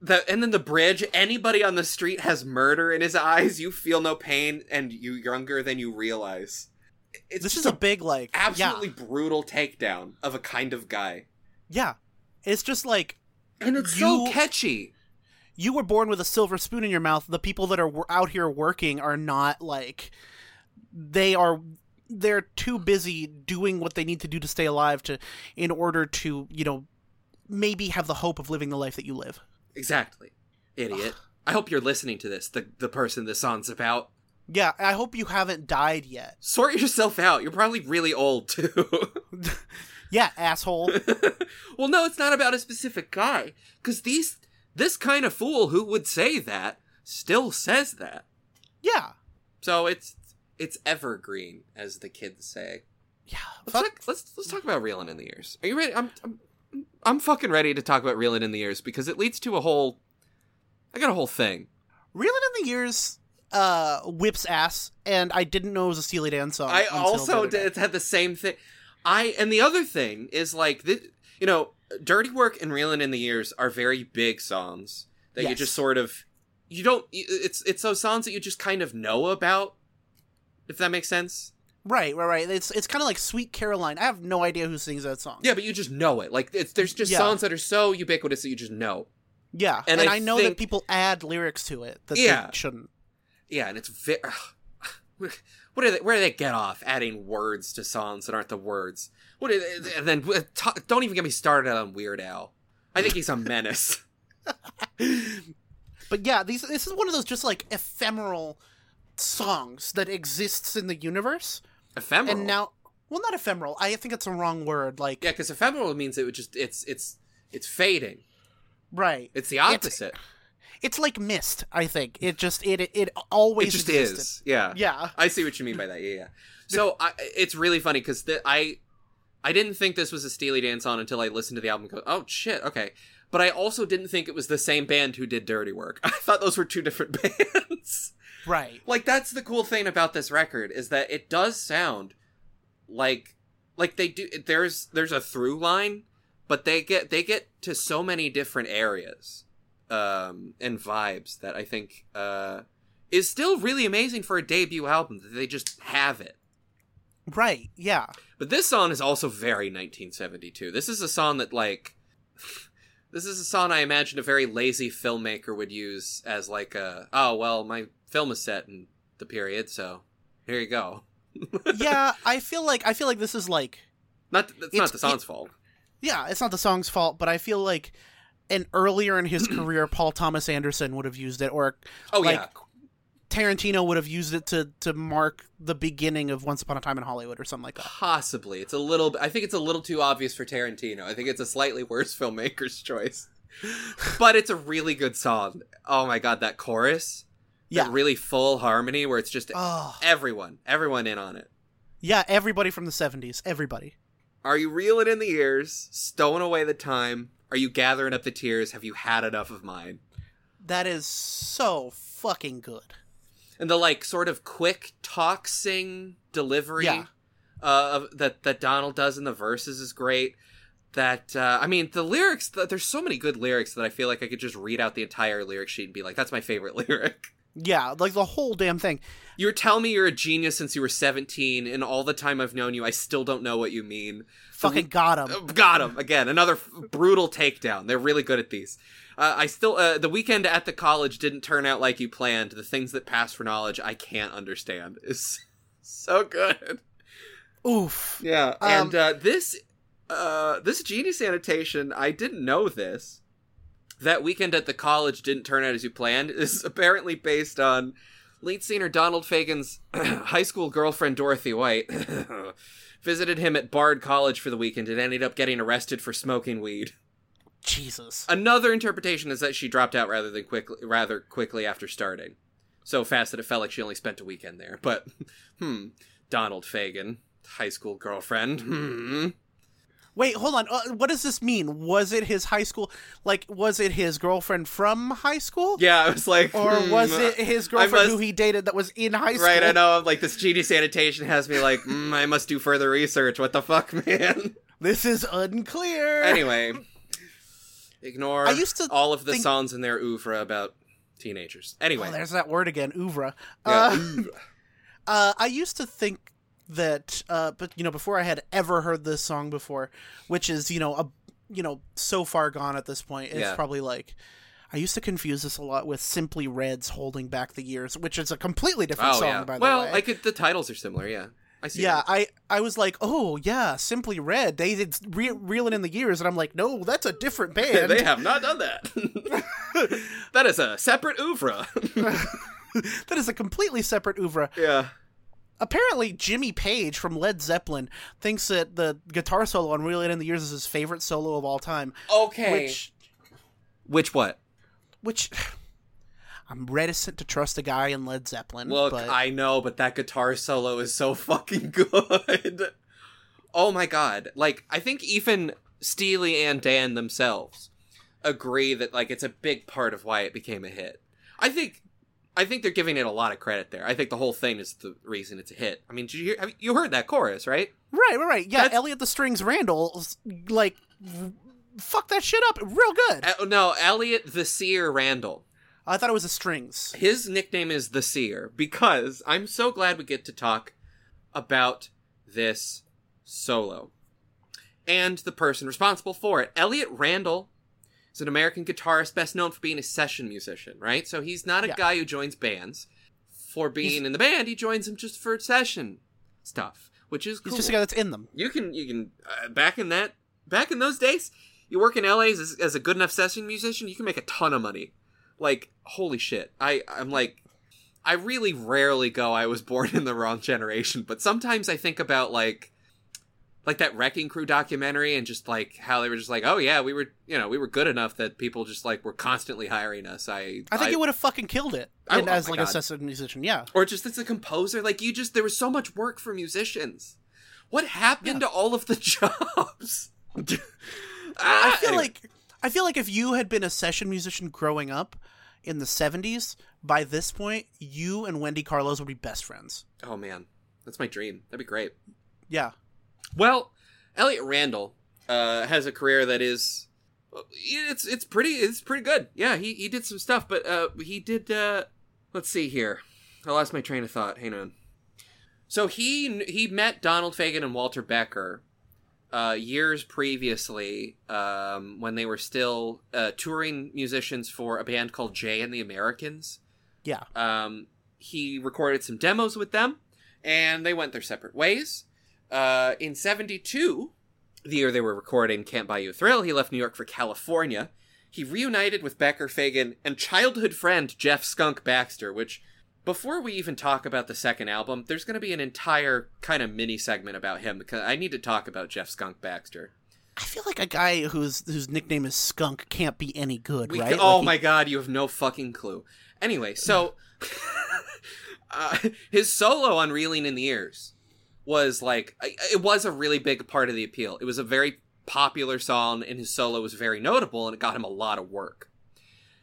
The, and then the bridge, anybody on the street has murder in his eyes, you feel no pain, and you younger than you realize. It's This is a big, like. absolutely brutal takedown of a kind of guy. Yeah. Yeah. It's just like. And it's so catchy. You were born with a silver spoon in your mouth. The people that are out here working are not like. They are. They're too busy doing what they need to do to stay alive to, in order to, you know, maybe have the hope of living the life that you live. Exactly. Idiot. I hope you're listening to this, the, the person this song's about. Yeah, I hope you haven't died yet. Sort yourself out. You're probably really old, too. Yeah, asshole. well, no, it's not about a specific guy. Because these, this kind of fool who would say that still says that. yeah. So it's it's evergreen, as the kids say. Yeah. Let's Fuck. talk, let's let's talk about Reeling in the Years. Are you ready? I'm I'm I'm fucking ready to talk about Reeling in the Years because it leads to a whole. I got a whole thing. Reeling in the Years uh, whips ass, and I didn't know it was a Steely Dan song. I also did, had the same thing. I and the other thing is like this, you know, "Dirty Work" and "Reeling in the Years" are very big songs that you just sort of you don't. It's it's those songs that you just kind of know about. If that makes sense. Right, right, right. It's it's kind of like Sweet Caroline. I have no idea who sings that song. Yeah, but you just know it. Like it's there's just Yeah. songs that are so ubiquitous that you just know. Yeah, And and, I I, know think- that people add lyrics to it that Yeah. they shouldn't. Yeah, and it's very. What do they? Where do they get off adding words to songs that aren't the words? What? Are they, and then uh, t- don't even get me started on Weird Al. I think he's a menace. But yeah, these this is one of those just like ephemeral songs that exists in the universe, ephemeral. and now, well, not ephemeral. I think it's a wrong word. Like, yeah, because ephemeral means it would just it's it's it's fading. right. It's the opposite. It's like mist. I think it just it it, always it just existed. is. Yeah. Yeah. I see what you mean by that. Yeah, yeah. So I, it's really funny because I I didn't think this was a Steely Dan song until I listened to the album. and go, Oh shit, okay. But I also didn't think it was the same band who did Dirty Work. I thought those were two different bands. Right. like that's the cool thing about this record is that it does sound like like they do. There's there's a through line, but they get they get to so many different areas um and vibes that I think uh is still really amazing for a debut album that they just have it. Right. Yeah. But this song is also very 1972. This is a song that like this is a song I imagine a very lazy filmmaker would use as like a oh well my film is set in the period so here you go. yeah, I feel like I feel like this is like Not that's not the song's fault. yeah, it's not the song's fault, but I feel like an earlier in his career, Paul Thomas Anderson would have used it, or Oh like yeah. Tarantino would have used it to to mark the beginning of Once Upon a Time in Hollywood or something like that. Possibly. It's a little I think it's a little too obvious for Tarantino. I think it's a slightly worse filmmaker's choice. but it's a really good song. Oh my god, that chorus. Yeah. That really full harmony where it's just Oh, everyone, everyone in on it. yeah, everybody from the '70s, everybody. Are you reeling in the years, stowing away the time? Are you gathering up the tears? Have you had enough of mine? That is so fucking good. And the like sort of quick talk sing delivery Yeah. uh, of, that that Donald does in the verses is great. That uh, I mean, the lyrics. th- There's so many good lyrics that I feel like I could just read out the entire lyric sheet and be like, "That's my favorite lyric." Yeah, like the whole damn thing. You're telling me you're a genius since you were 17, and all the time I've known you, I still don't know what you mean. Fucking got him. Uh, Got him again. Another f- brutal takedown. They're really good at these. Uh, I still uh, the weekend at the college didn't turn out like you planned. The things that pass for knowledge I can't understand is so good. Oof. Yeah, Um, and uh, this uh, this genius annotation I didn't know this. That weekend at the college didn't turn out as you planned is apparently based on lead singer Donald Fagen's high school girlfriend Dorothy White visited him at Bard College for the weekend and ended up getting arrested for smoking weed. Jesus. Another interpretation is that she dropped out rather than quickly rather quickly after starting. So fast that it felt like she only spent a weekend there. But hmm, Donald Fagen, high school girlfriend. Hmm. Wait, hold on. Uh, what does this mean? Was it his high school? Like, was it his girlfriend from high school? Yeah, I was like, Or hmm, was it his girlfriend who he dated that was in high school? Right, I know. Like this genius annotation has me like, mm, I must do further research. What the fuck, man? This is unclear. anyway, ignore I used to all of the think- songs in their oeuvre about teenagers. Anyway, Oh, there's that word again, oeuvre. yeah, Uh, oeuvre. uh, I used to think that, uh, but you know, before I had ever heard this song before, which is you know a you know so far gone at this point, it's Yeah. probably like. I used to confuse this a lot with Simply Red's "Holding Back the Years," which is a completely different oh song. yeah. By the well, way, I could. The titles are similar. Yeah, I see. yeah, that. I I was like, oh yeah, Simply Red. They did re- reeling in the years, and I'm like, no, that's a different band. they have not done that. that is a separate oeuvre. that is a completely separate oeuvre. yeah. Apparently, Jimmy Page from Led Zeppelin thinks that the guitar solo on "Reeling in the Years" is his favorite solo of all time. Okay. Which, Which what? which, I'm reticent to trust a guy in Led Zeppelin. Look, but I know, but that guitar solo is so fucking good. oh my god. Like, I think even Steely and Dan themselves agree that like it's a big part of why it became a hit. I think I think they're giving it a lot of credit there. I think the whole thing is the reason it's a hit. I mean, did you hear, you heard that chorus, right? right, right, right. Yeah, That's- Elliot the Strings Randall, like, fuck that shit up, real good. Uh, no, Elliot the Seer Randall. I thought it was the Strings. His nickname is the Seer because I'm so glad we get to talk about this solo and the person responsible for it. Elliot Randall is an American guitarist best known for being a session musician, right? So he's not a Yeah. guy who joins bands for being He's- in the band. He joins them just for session stuff, which is cool. He's just a guy that's in them. you can you can uh, back in that back in those days you work in la as, as a good enough session musician you can make a ton of money like holy shit i i'm like i really rarely go i was born in the wrong generation but sometimes i think about like like that wrecking crew documentary and just like how they were just like oh yeah we were you know we were good enough that people just like were constantly hiring us. I I think it would have fucking killed it I- oh as like a session musician. Yeah, or just as a composer like you just there was so much work for musicians. What happened to all of the jobs? Ah, I feel anyway. like I feel like if you had been a session musician growing up in the '70s, by this point, you and Wendy Carlos would be best friends. oh man. That's my dream. That'd be great. Yeah, well elliot randall uh, has a career that is it's it's pretty it's pretty good. Yeah he, he did some stuff but uh, he did uh, let's see here. I lost my train of thought. Hang on. So he he met donald fagen and walter becker uh, years previously um, when they were still uh, touring musicians for a band called jay and the americans. Yeah. um, he recorded some demos with them, and they went their separate ways. Uh, in '72, the year they were recording Can't Buy You a Thrill, he left New York for California. He reunited with Becker Fagen and childhood friend Jeff Skunk Baxter, which, before we even talk about the second album, there's going to be an entire kind of mini segment about him because I need to talk about Jeff Skunk Baxter. I feel like a guy whose whose nickname is Skunk can't be any good, We- right? oh Like, my god, you have no fucking clue. Anyway, so uh, his solo on "Reeling in the Years" was like it was a really big part of the appeal. It was a very popular song, and his solo was very notable, and it got him a lot of work.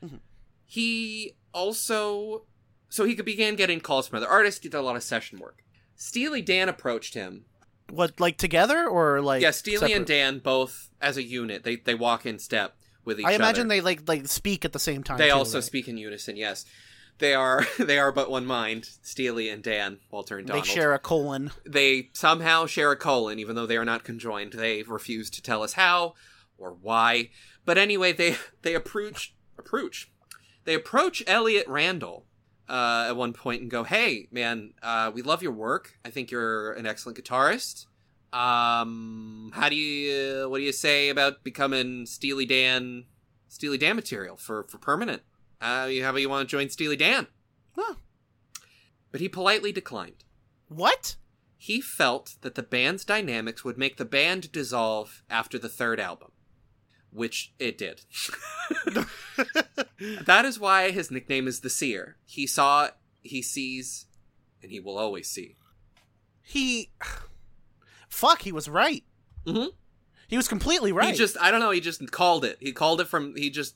Mhm. He also, so he began getting calls from other artists. He did a lot of session work. Steely Dan approached him what like together or like yeah, Steely and? Dan both as a unit. They they walk in step with each other. I other. imagine they like like speak at the same time. They too, also right? speak in unison. Yes, they are. They are but one mind. Steely and Dan, Walter and Donald. They share a colon. They somehow share a colon, even though they are not conjoined. They refuse to tell us how or why. But anyway, they they approach approach. They approach Elliot Randall uh, at one point and go, "Hey, man, uh, we love your work. I think you're an excellent guitarist. Um, how do you what do you say about becoming Steely Dan Steely Dan material for for permanent? Uh, how about you want to join Steely Dan?" Huh. But he politely declined. What? He felt that the band's dynamics would make the band dissolve after the third album, which it did. that is why his nickname is the Seer. He saw, he sees, and he will always see. He Fuck, he was right. Mhm. He was completely right. He just, I don't know, he just called it. He called it from, he just,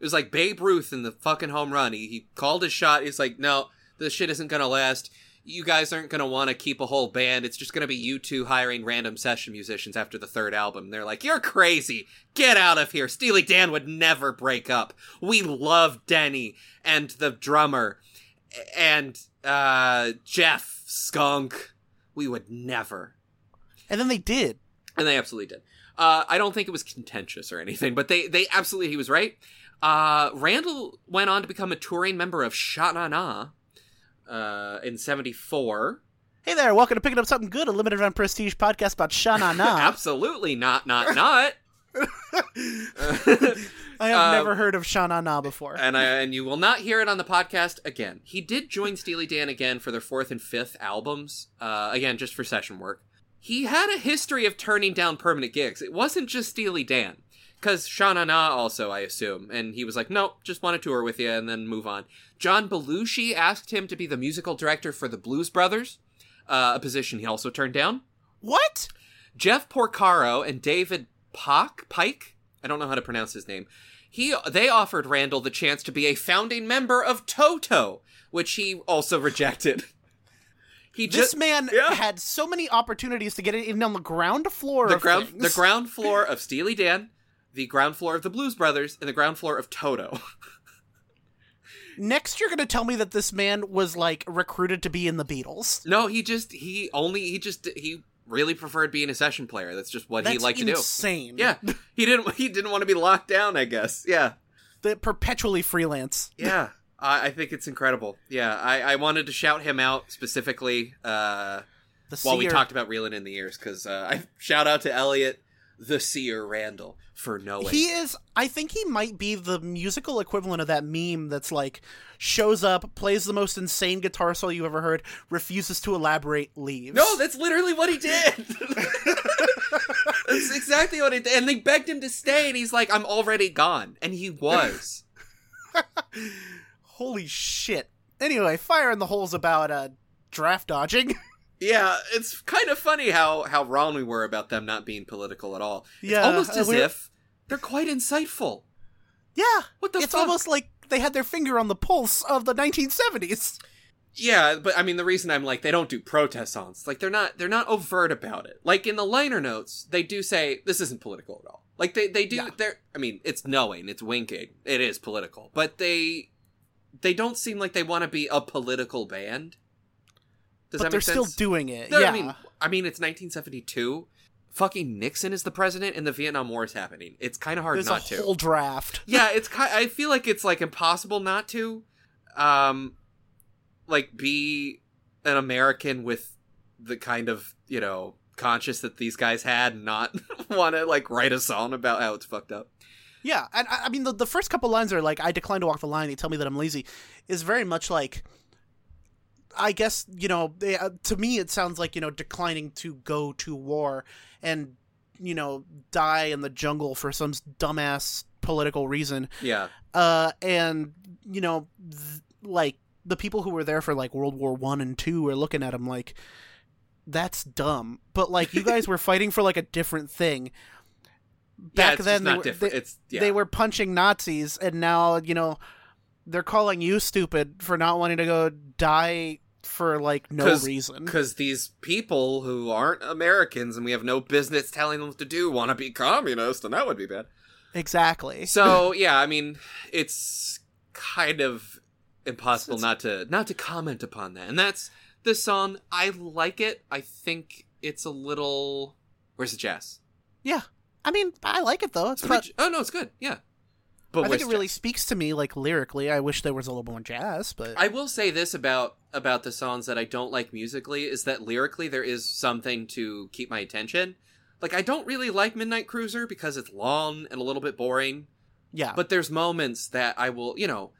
it was like Babe Ruth in the fucking home run. He, he called his shot. He's like, no, this shit isn't gonna last. You guys aren't gonna want to keep a whole band. It's just gonna be you two hiring random session musicians after the third album. And they're like, you're crazy. Get out of here. Steely Dan would never break up. We love Denny and the drummer and uh Jeff Skunk. We would never. and then they did. And they absolutely did. Uh, I don't think it was contentious or anything, but they, they absolutely, he was right. Uh, Randall went on to become a touring member of Sha Na Na uh, in 74. Hey there, welcome to Picking Up Something Good, a limited run prestige podcast about Sha Na Na. absolutely not, not, not. I have Um, never heard of Sha Na Na before. and I, and you will not hear it on the podcast again. He did join Steely Dan again for their fourth and fifth albums, uh, again just for session work. He had a history of turning down permanent gigs. It wasn't just Steely Dan, because Sha Na also, I assume, and he was like, "Nope, just want to tour with you and then move on." John Belushi asked him to be the musical director for the Blues Brothers, uh, a position he also turned down. what? Jeff Porcaro and David Pock Pike, I don't know how to pronounce his name. He they offered Randall the chance to be a founding member of Toto, which he also rejected. He This just man yeah. had so many opportunities to get it even on the ground floor the of ground things. the ground floor of Steely Dan, the ground floor of the Blues Brothers, and the ground floor of Toto. Next, you're going to tell me that this man was like recruited to be in the Beatles. no, he just he only he just he really preferred being a session player. That's just what That's he liked to do. insane. Yeah, he didn't he didn't want to be locked down. I guess. Yeah. the perpetually freelance. Yeah, I, I think it's incredible. Yeah, I, I wanted to shout him out specifically uh, while we talked about Reeling in the Years because uh, I shout out to Elliot, the seer Randall, for knowing. He is. I think he might be the musical equivalent of that meme that's like shows up, plays the most insane guitar solo you ever heard, refuses to elaborate, leaves. no, that's literally what he did. that's exactly what he did, and they begged him to stay, and he's like, "I'm already gone," and he was. holy shit. Anyway, fire in the holes about uh draft dodging. Yeah, it's kind of funny how how wrong we were about them not being political at all. It's Yeah, almost uh, as we're- if they're quite insightful. yeah, What the it's fuck? almost like they had their finger on the pulse of the 1970s. Yeah, but I mean the reason I'm like they don't do protest songs. Like they're not they're not overt about it. Like in the liner notes, they do say this isn't political at all. Like they they do Yeah. they're I mean, it's knowing, it's winking. It is political. But they they don't seem like they want to be a political band. Does but they're still doing it. No, yeah. I mean I mean it's 1972. Fucking Nixon is the president and the Vietnam War is happening. It's kind of hard There's not a to whole draft. yeah, it's kind. I feel like it's like impossible not to, um, like be an American with the kind of you know conscious that these guys had, and not want to like write a song about how it's fucked up. Yeah, and I, I mean the the first couple lines are like, "I decline to walk the line." They tell me that I'm lazy, is very much like. I guess you know. They, uh, to me, it sounds like you know declining to go to war and you know die in the jungle for some dumbass political reason. Yeah. Uh, and you know, th- like the people who were there for like World War One and Two are looking at him like, that's dumb. But like, you guys were fighting for like a different thing. yeah, Back it's then, they were, different. they- it's yeah. they were punching Nazis, and now you know they're calling you stupid for not wanting to go die for like no 'Cause- reason. because these people who aren't Americans and we have no business telling them what to do want to be communist, and that would be bad. Exactly. So yeah, I mean, it's kind of impossible It's- not to not to comment upon that, and that's this song. I like it. I think it's a little. Where's the jazz? yeah, I mean, I like it though. It's It's not. pretty- oh no, it's good. Yeah, but I think it really jazz? speaks to me like lyrically. I wish there was a little more jazz, but I will say this about about the songs that I don't like musically is that lyrically there is something to keep my attention. Like I don't really like Midnight Cruiser because it's long and a little bit boring. yeah, but there's moments that I will, you know,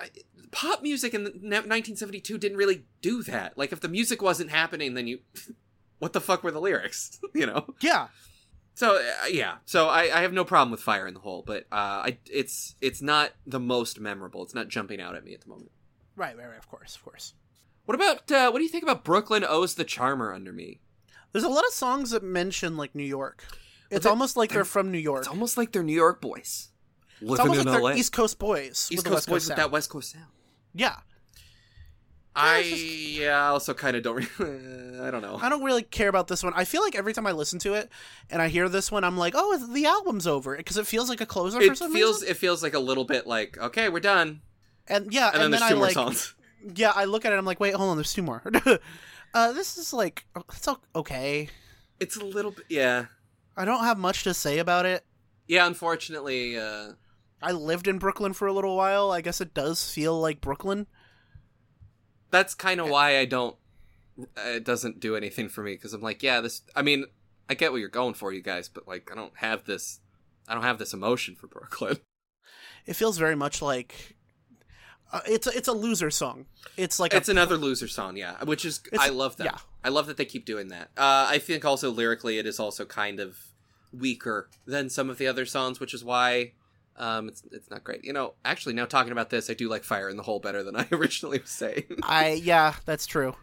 I, pop music in 1972 didn't really do that. Like if the music wasn't happening, then you, what the fuck were the lyrics? you know. yeah, So uh, yeah, so I, I have no problem with Fire in the Hole, but uh, I it's it's not the most memorable. It's not jumping out at me at the moment. right, right, right. Of course, of course. What about uh, what do you think about Brooklyn owes the charmer under me? There's a lot of songs that mention like New York. It's they're- almost like they're from New York. It's almost like they're New York boys It's almost in like LA. they're East Coast boys. East with a Coast West boys Coast with that West Coast sound. Yeah, I just- yeah, also kind of don't. Really, I don't know. I don't really care about this one. I feel like every time I listen to it and I hear this one, I'm like, oh, the album's over because it feels like a closer it feels reason. it feels like a little bit like okay we're done And yeah, and, and, then then, there's two I more like, songs yeah, I look at it, I'm like, wait, hold on, there's two more. uh, this is like, it's okay. it's a little bit yeah I don't have much to say about it. yeah unfortunately uh I lived in Brooklyn for a little while. I guess it does feel like Brooklyn. That's kind of why i don't it doesn't do anything for me because i'm like yeah this i mean i get what you're going for you guys but like i don't have this i don't have this emotion for brooklyn It feels very much like uh, it's a, it's a loser song. It's like it's a, another loser song yeah which is i love that yeah. i love that they keep doing that uh i think also lyrically it is also kind of weaker than some of the other songs which is why um it's it's not great you know actually now talking about this i do like fire in the hole better than i originally was saying I yeah, that's true.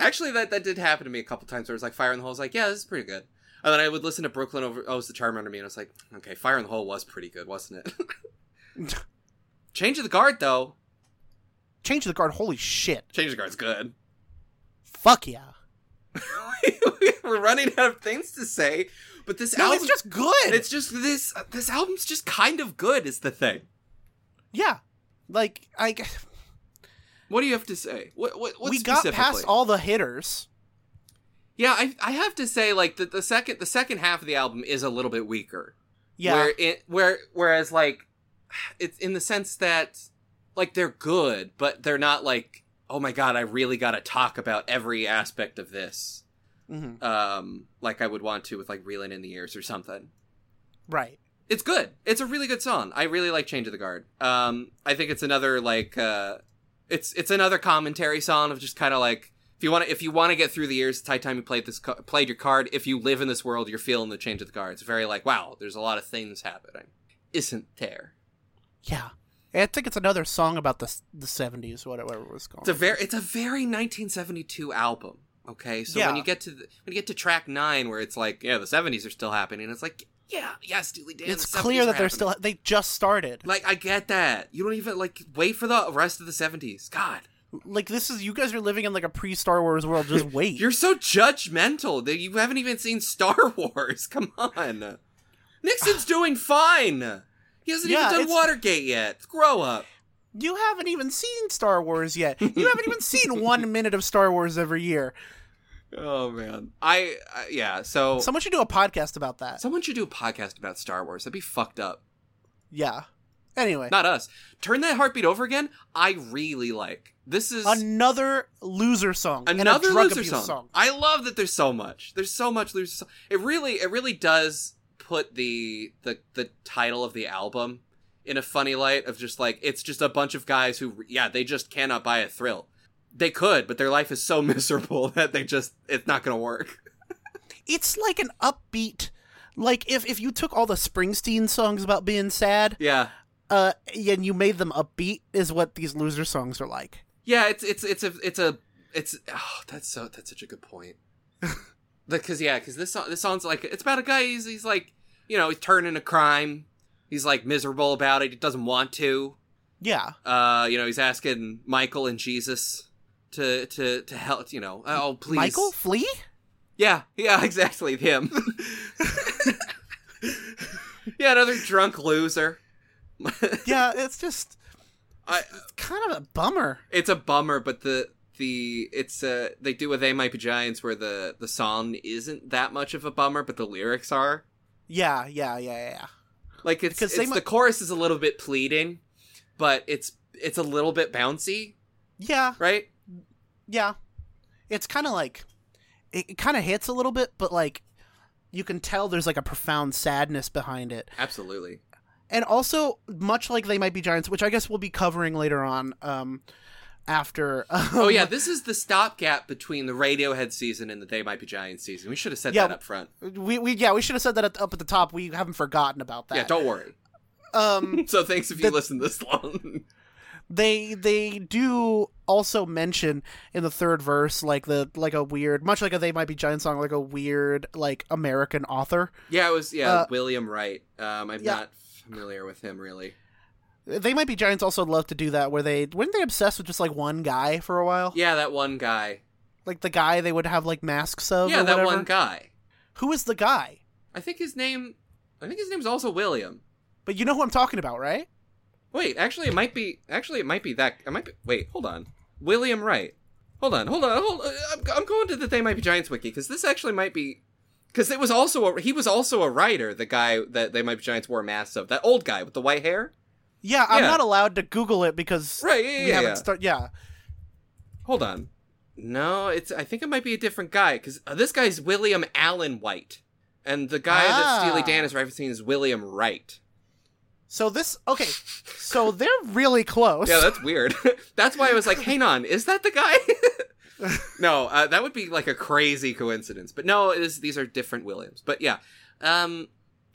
actually that that did happen to me a couple times where it was like fire in the hole I was like yeah this is pretty good and then i would listen to brooklyn over oh it's the charm under me and i was like okay fire in the hole was pretty good wasn't it change of the guard though Change of the guard. Holy shit! change of the guard's good Fuck yeah! we're running out of things to say but this No, album it's just good. it's just this uh, this album's just kind of good is the thing yeah, like I what do you have to say what what, what we got past all the hitters. yeah I, I have to say like the, the second the second half of the album is a little bit weaker Yeah, Where it where whereas like it's in the sense that like they're good, but they're not like oh my god, I really got to talk about every aspect of this. Mhm. Um, like I would want to with like Reeling in the Years or something. right. It's good. It's a really good song. I really like Change of the Guard. Um, I think it's another like uh, it's it's another commentary song of just kind of like if you want to if you want to get through the years, it's high time you played this played your card. If you live in this world, you're feeling the change of the guard. It's very like wow, there's a lot of things happening, isn't there? Yeah, I think it's another song about the the seventies, whatever it was called. It's a very it's a very 1972 album. Okay, so when you get to the, when you get to track nine, where it's like yeah, the 70s are still happening, it's like yeah, yeah, Steely Dan. it's the 70s clear that they're happening. still they just started. like I get that. You don't even like wait for the rest of the 70s. God. Like this is you guys are living in like a pre Star Wars world. Just wait. You're so judgmental that you haven't even seen Star Wars. Come on. Nixon's doing fine. He hasn't Yeah, even done Watergate yet. Grow up. You haven't even seen Star Wars yet. You haven't even seen one minute of Star Wars every year. Oh man. I, I yeah, so Someone should do a podcast about that. someone should do a podcast about Star Wars. That'd be fucked up. Yeah. Anyway, Not us. Turn that heartbeat over again. I really like. This is another loser song. another loser abuse song. I love that there's so much. There's so much loser song. It really, it really does put the the the title of the album in a funny light of just like it's just a bunch of guys who yeah they just cannot buy a thrill. They could, but their life is so miserable that they just it's not gonna work. It's like an upbeat like if if you took all the Springsteen songs about being sad, Yeah, uh and you made them upbeat is what these loser songs are like. yeah. It's it's it's a it's a it's oh that's so that's such a good point. Like Because yeah, because this song this song's like it's about a guy. He's he's like you know he's turning a crime. He's like miserable about it. He doesn't want to. Yeah. Uh, you know, he's asking Michael and Jesus to to to help. You know, oh please, Michael flee. Yeah, yeah, exactly him. yeah, another drunk loser. Yeah, it's just I, it's kind of a bummer. it's a bummer, but the the it's uh they do with They Might Be Giants where the the song isn't that much of a bummer, but the lyrics are. Yeah, yeah, yeah, yeah. Like it's, Because it's They the chorus is a little bit pleading, but it's it's a little bit bouncy, Yeah, right? yeah. It's kind of like it, it kind of hits a little bit, but like you can tell there's like a profound sadness behind it. Absolutely. and also much like they might be giants which i guess we'll be covering later on um after Oh yeah, this is the stopgap between the Radiohead season and the They Might Be Giants season. We should have said Yeah. that up front. we, we yeah we should have said that at, up at the top we haven't forgotten about that Yeah, don't worry. um So thanks if you The- listened this long. they they do also mention in the third verse like the like a weird much like a they might be giant song like a weird like american author yeah, it was yeah Uh, William Wright. Um, I'm yeah. not familiar with him really. They might be giants also love to do that where they weren't they obsessed with just like one guy for a while Yeah, that one guy. like the guy they would have like masks of yeah, that one guy. who is the guy I think his name. I think his name's also William. but you know who i'm talking about right Wait, actually, it might be. Actually, it might be that. It might be. Wait, hold on. William Wright. Hold on, hold on, hold. On. I'm, I'm going to the They Might Be Giants wiki because this actually might be. Because it was also a, he was also a writer. The guy that They Might Be Giants wore masks of. That old guy with the white hair. Yeah, I'm Yeah. not allowed to Google it because Right. Yeah. Yeah. we yeah, haven't yeah. start. Yeah, Hold on. No, it's. I think it might be a different guy because uh, this guy's William Allen White, and the guy that Steely Ah. Dan is referencing is William Wright. so this okay, so they're really close. Yeah, that's weird. that's why I was like, hang on, is that the guy? no, uh, that would be like a crazy coincidence. But no, it is, these are different Williams. But yeah, um,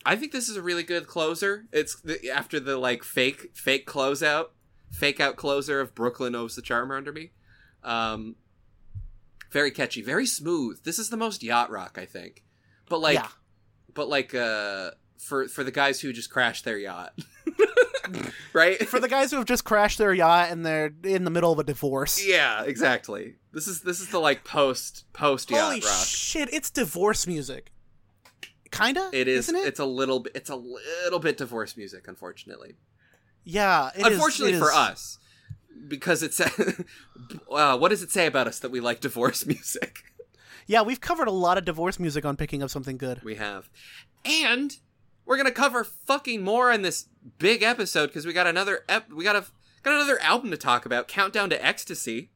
I think this is a really good closer. It's the, after the like fake fake closeout, fake out closer of Brooklyn knows the charmer under me. Um, very catchy, very smooth. This is the most yacht rock I think. But like, yeah, but like, uh, for for the guys who just crashed their yacht, right? for the guys who have just crashed their yacht and they're in the middle of a divorce. Yeah, exactly. This is this is the like post post yacht Holy rock. shit! It's divorce music. Kinda. It is. Isn't it? It's a little bit. It's a little bit divorce music, unfortunately. yeah. it is- unfortunately it for is- us, because it's. uh, what does it say about us that we like divorce music? Yeah, we've covered a lot of divorce music on picking up something good. We have, and we're gonna cover fucking more in this big episode because we got another. Ep- we got a got another album to talk about. Countdown to Ecstasy.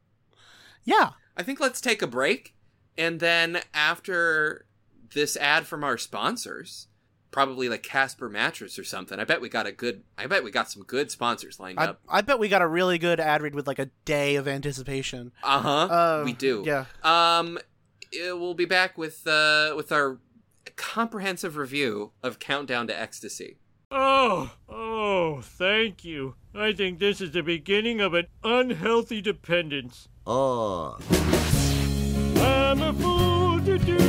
Yeah. I think let's take a break, and then after this ad from our sponsors, probably like Casper Mattress or something. I bet we got a good. I bet we got some good sponsors lined I, up. I bet we got a really good ad read with like a day of anticipation. Uh huh. Uh, we do. Yeah. Um, uh, we'll be back with uh with our comprehensive review of Countdown to Ecstasy. Oh, oh, thank you. I think this is the beginning of an unhealthy dependence. Oh. I'm a fool to do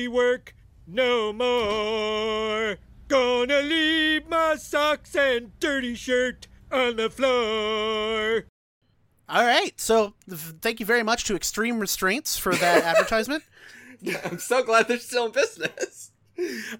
dirty work no more. Gonna leave my socks and dirty shirt on the floor. All right. So thank you very much to Extreme Restraints for that advertisement. I'm so glad they're still in business.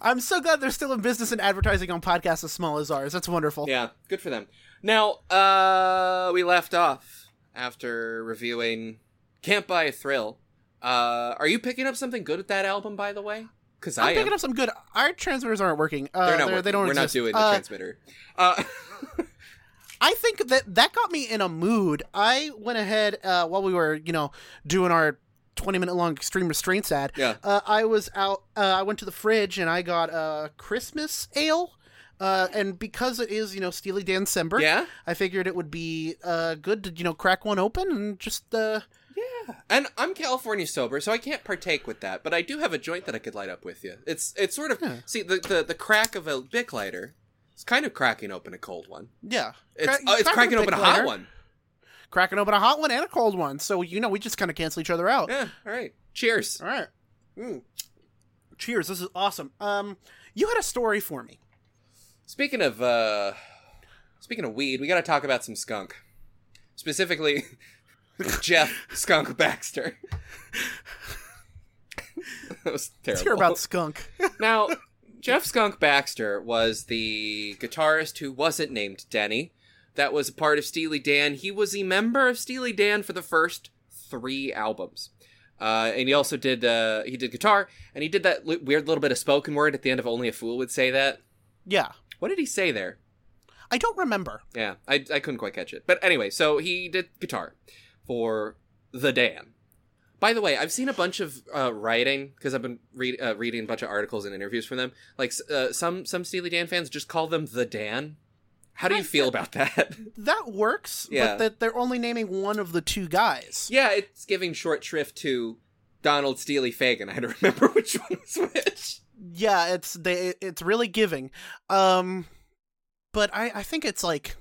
I'm so glad they're still in business and advertising on podcasts as small as ours. That's wonderful. Yeah, good for them. Now, uh, we left off after reviewing Can't Buy a Thrill Uh, are you picking up something good with that album, by the way? Because I I'm picking am. up some good. Our transmitters aren't working. Uh, They're not they're- working. They don't We're not doing the Uh, transmitter. Uh, I think that that got me in a mood. I went ahead uh, while we were, you know, doing our 20 minute long extreme restraints ad. Yeah. Uh, I was out. Uh, I went to the fridge and I got a Christmas ale. Uh, and because it is, you know, Steely Dan December, yeah. I figured it would be uh, good to, you know, crack one open and just. Uh. And I'm California sober, so I can't partake with that. But I do have a joint that I could light up with you. It's it's sort of Yeah. see the, the the crack of a Bic lighter. It's kind of cracking open a cold one. yeah. It's Cra- uh, it's cracking a open a hot lighter, one. Cracking open a hot one and a cold one. So, you know, we just kind of cancel each other out. Yeah. All right. Cheers. All right. Mm. Cheers. This is awesome. Um, you had a story for me. Speaking of uh speaking of weed, we got to talk about some skunk. Specifically Jeff Skunk Baxter. that was terrible. Let's hear about skunk. Now, Jeff Skunk Baxter was the guitarist who wasn't named Denny. That was a part of Steely Dan. He was a member of Steely Dan for the first three albums. Uh, and he also did uh, he did guitar, and he did that li- weird little bit of spoken word at the end of Only a Fool Would Say That. yeah. What did he say there? I don't remember. Yeah, I, I couldn't quite catch it. But anyway, so he did guitar for the Dan. By the way, I've seen a bunch of uh, writing because I've been read, uh, reading a bunch of articles and interviews from them. Like uh, some some Steely Dan fans just call them the Dan. How do you I- feel about that? That works, Yeah. but that they're only naming one of the two guys. yeah, it's giving short shrift to Donald Steely Fagen. I had to remember which one was which. Yeah, it's they it's really giving. Um but I I think it's like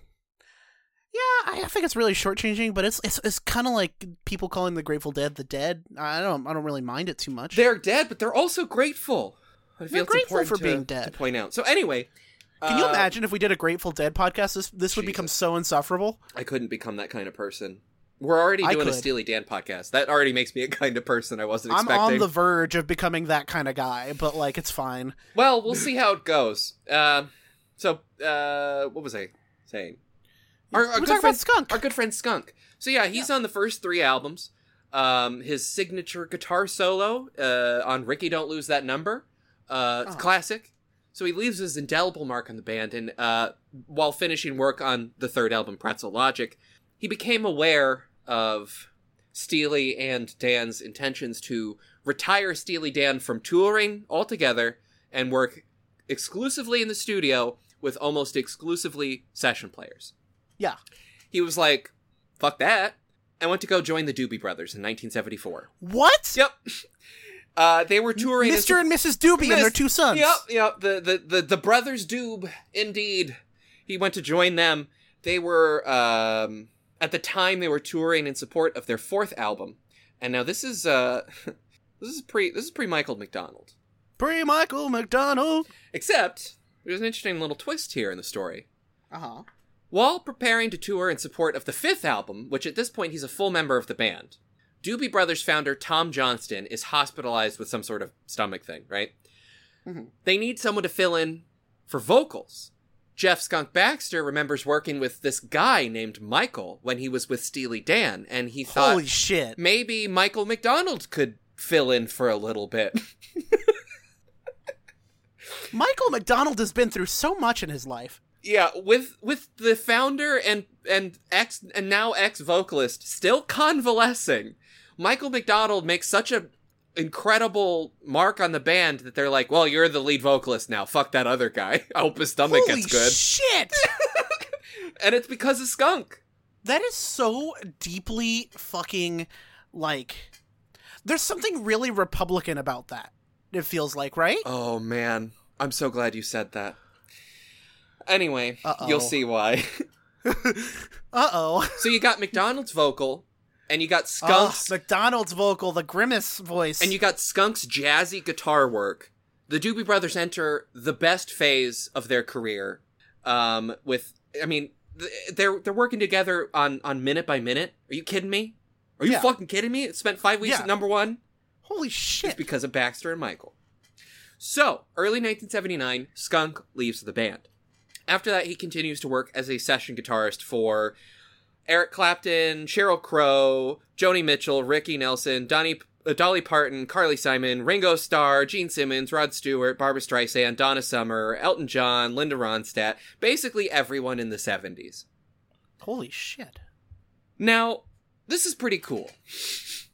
yeah, I, think it's really shortchanging, but it's it's it's kind of like people calling the Grateful Dead the Dead. I don't I don't really mind it too much. They're dead, but they're also grateful. I feel They're grateful for to- being dead. To point out. So anyway, Can you uh, imagine if we did a Grateful Dead podcast? This this would become so insufferable. I couldn't become that kind of person. We're already doing a. Steely Dan podcast. That already makes me a kind of person I wasn't I'm expecting. on the verge of becoming that kind of guy, but like it's fine. Well, we'll see how it goes. Uh, so, uh, what was I saying? Our, our good friend Skunk. Our good friend Skunk. So yeah, he's on the first three albums. Um, his signature guitar solo uh, on "Rikki Don't Lose That Number," uh, it's Oh. classic. So he leaves his indelible mark on the band, and uh, while finishing work on the third album, Pretzel Logic, he became aware of Steely and Dan's intentions to retire Steely Dan from touring altogether and work exclusively in the studio with almost exclusively session players. Yeah. He was like, fuck that. I went to go join the Doobie Brothers in 1974. What? Yep. Uh, they were touring. Mr. and Mrs. Doobie and their two sons. Yep, yep. The, the the the brothers Doob, indeed. He went to join them. They were um at the time they were touring in support of their fourth album. And now this is uh this is pre this is pre Michael McDonald. Pre Michael McDonald. Except there's an interesting little twist here in the story. Uh huh. While preparing to tour in support of the fifth album, which at this point he's a full member of the band, Doobie Brothers founder Tom Johnston is hospitalized with some sort of stomach thing, right? Mhm. They need someone to fill in for vocals. Jeff Skunk Baxter remembers working with this guy named Michael when he was with Steely Dan, and he thought Holy shit. maybe Michael McDonald could fill in for a little bit. Michael McDonald has been through so much in his life. Yeah, with with the founder and and ex and now ex vocalist still convalescing, Michael McDonald makes such a incredible mark on the band that they're like, "Well, you're the lead vocalist now. Fuck that other guy. I hope his stomach Holy gets good." shit. and it's because of Skunk. that is so deeply fucking like there's something really republican about that. It feels like, right? Oh man, I'm so glad you said that. Anyway, Uh-oh. you'll see why. Uh-oh. so you got McDonald's vocal, and you got Skunk's McDonald's vocal, the grimace voice. And you got Skunk's jazzy guitar work. The Doobie Brothers enter the best phase of their career. Um, with, I mean, they're they're working together on on minute by minute. Are you kidding me? Are you Yeah. fucking kidding me? It spent five weeks Yeah. at number one. Holy shit! It's because of Baxter and Michael. So, early 1979, Skunk leaves the band. After that, he continues to work as a session guitarist for Eric Clapton, Sheryl Crow, Joni Mitchell, Ricky Nelson, Donnie uh, Dolly Parton, Carly Simon, Ringo Starr, Gene Simmons, Rod Stewart, Barbra Streisand, Donna Summer, Elton John, Linda Ronstadt, basically everyone in the 70s. Holy shit. Now, this is pretty cool.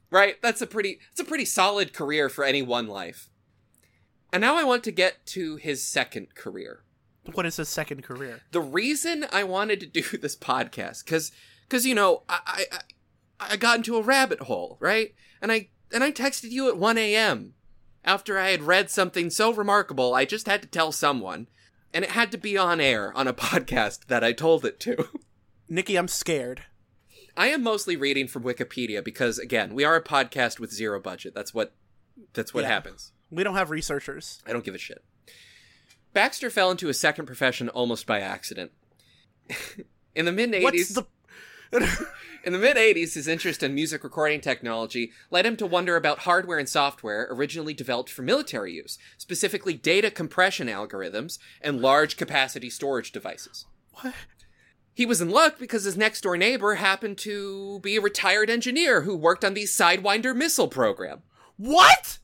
Right? That's a pretty it's a pretty solid career for any one life. And now I want to get to his second career. What is his second career? The reason I wanted to do this podcast cuz cuz you know, I, I I got into a rabbit hole, right? And I and I texted you at 1 a.m. after I had read something so remarkable I just had to tell someone. And it had to be on air on a podcast that I told it to. Nikki, I'm scared. I am mostly reading from Wikipedia because again, we are a podcast with zero budget. That's what that's what Yeah. happens. We don't have researchers. I don't give a shit. Baxter fell into a second profession almost by accident. in the mid 80s. the in the mid 80s, his interest in music recording technology led him to wonder about hardware and software originally developed for military use, specifically data compression algorithms and large capacity storage devices. what? He was in luck because his next door neighbor happened to be a retired engineer who worked on the Sidewinder missile program. What?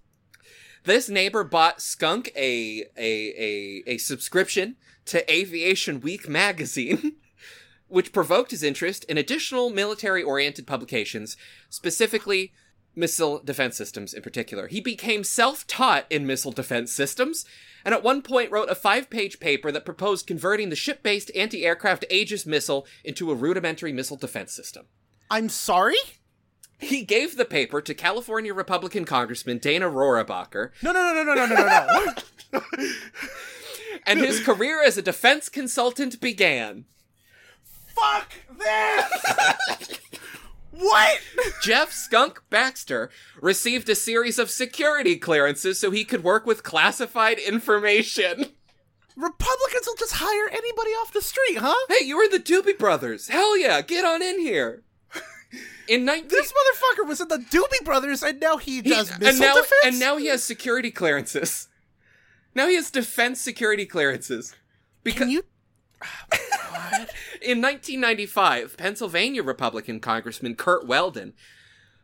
This neighbor bought Skunk a a a, a subscription to Aviation Week magazine, which provoked his interest in additional military oriented publications, specifically missile defense systems in particular. He became self taught in missile defense systems, and at one point wrote a five page paper that proposed converting the ship based anti aircraft Aegis missile into a rudimentary missile defense system. I'm sorry? He gave the paper to California Republican Congressman Dana Rohrabacher, No, no, no, no, no, no, no, no. and his career as a defense consultant began. Fuck this! what? Jeff Skunk Baxter received a series of security clearances so he could work with classified information. Republicans will just hire anybody off the street, huh? Hey, you were the Doobie Brothers. Hell yeah, get on in here. In 19 This motherfucker was in the Doobie Brothers, and now he he- does and missile now defense. and now he has security clearances. Now he has defense security clearances. Because Can you? In 1995, Pennsylvania Republican Congressman Curt Weldon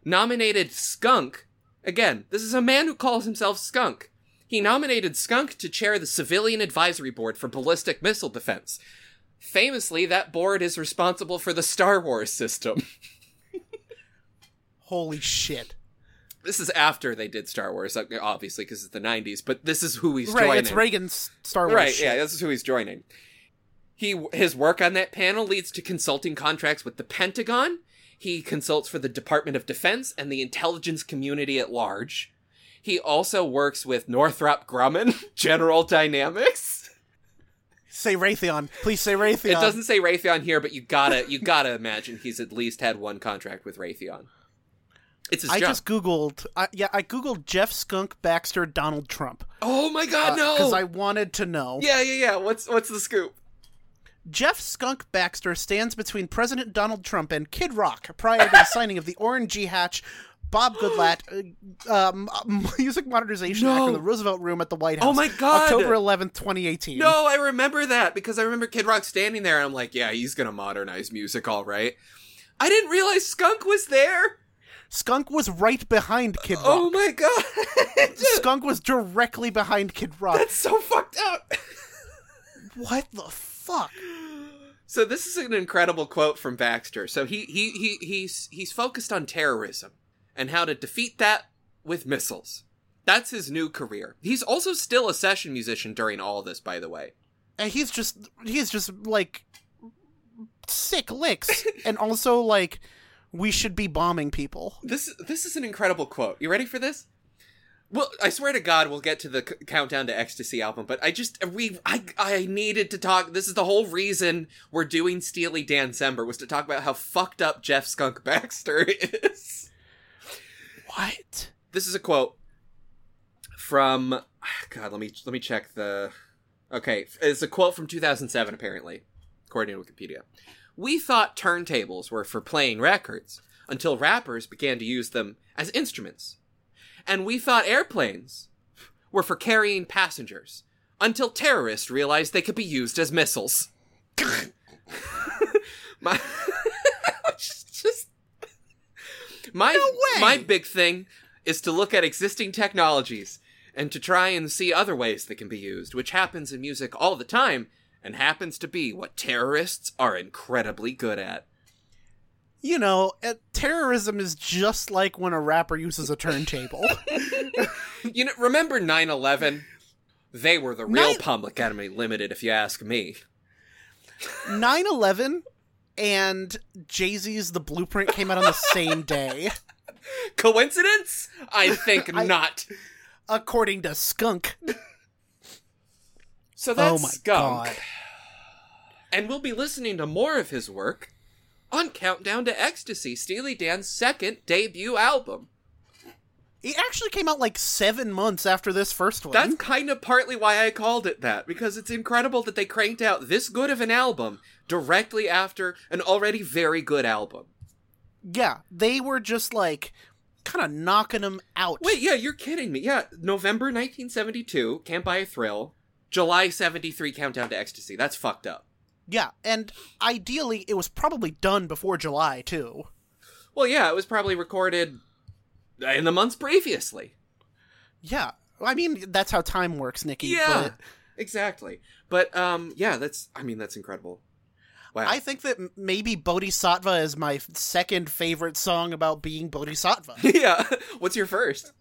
nominated Skunk. Again, this is a man who calls himself Skunk. He nominated Skunk to chair the Civilian Advisory Board for Ballistic Missile Defense. Famously, that board is responsible for the Star Wars system. Holy shit! This is after they did Star Wars, uh, obviously, because it's the 90s, but this is who he's Right, joining. it's Reagan's Star Wars. Right, shit. yeah, this is who he's joining. He his work on that panel leads to consulting contracts with the Pentagon. He consults for the Department of Defense and the intelligence community at large. He also works with Northrop Grumman, General Dynamics. Say Raytheon, please say Raytheon. It doesn't say Raytheon here, but you gotta you gotta imagine he's at least had one contract with Raytheon. It's his I job. just googled. I, yeah, I googled Jeff Skunk Baxter Donald Trump Oh my God, no! because I wanted to know. Yeah, yeah, yeah. What's what's the scoop? Jeff Skunk Baxter stands between President Donald Trump and Kid Rock prior to the signing of the G. Hatch, Bob Goodlatte uh, um, Music Modernization Act in the Roosevelt Room at the White House. Oh my God. October 11th, 2018. No, I remember that because I remember Kid Rock standing there and I'm like, yeah, he's gonna modernize music, all right. I didn't realize Skunk was there. Skunk was right behind Kid oh Rock. Oh my god, Skunk was directly behind Kid Rock. that's so fucked up. What the fuck? So this is an incredible quote from Baxter. So he he he he's he's focused on terrorism and how to defeat that with missiles. That's his new career. He's also still a session musician during all this, by the way. And he's just he's just like sick licks and also like we should be bombing people. This this is an incredible quote. You ready for this? Well, I swear to God, we'll get to the c- countdown to ecstasy album, but I just we I I needed to talk. This is the whole reason we're doing Steely Dan December was to talk about how fucked up Jeff Skunk Baxter is. What? This is a quote from God. Let me let me check the. Okay, it's a quote from 2007, apparently, according to Wikipedia. We thought turntables were for playing records until rappers began to use them as instruments. And we thought airplanes were for carrying passengers until terrorists realized they could be used as missiles. my just my No way! my big thing is to look at existing technologies and to try and see other ways that can be used, which happens in music all the time and happens to be what terrorists are incredibly good at. You know, uh, terrorism is just like when a rapper uses a turntable. You know, remember 9/11? They were the real Nine- Public Enemy Limited, if you ask me. 9 11 and Jay Z's The Blueprint came out on the same day, Coincidence? I think I- not. according to Skunk. So oh that's oh my Skunk. god. And we'll be listening to more of his work on Countdown to Ecstasy, Steely Dan's second debut album. It actually came out like seven months after this first one. That's kind of partly why I called it that, because it's incredible that they cranked out this good of an album directly after an already very good album. yeah, they were just like kind of knocking them out. Wait, yeah, you're kidding me. Yeah, November 1972, Can't Buy a Thrill. July 73, Countdown to Ecstasy. That's fucked up. Yeah, and ideally it was probably done before July too. Well, yeah, it was probably recorded in the months previously. Yeah, I mean that's how time works, Nikki. Yeah, but exactly. But um, yeah, that's. I mean, that's incredible. Wow. I think that maybe Bodhisattva is my second favorite song about being Bodhisattva. yeah. What's your first?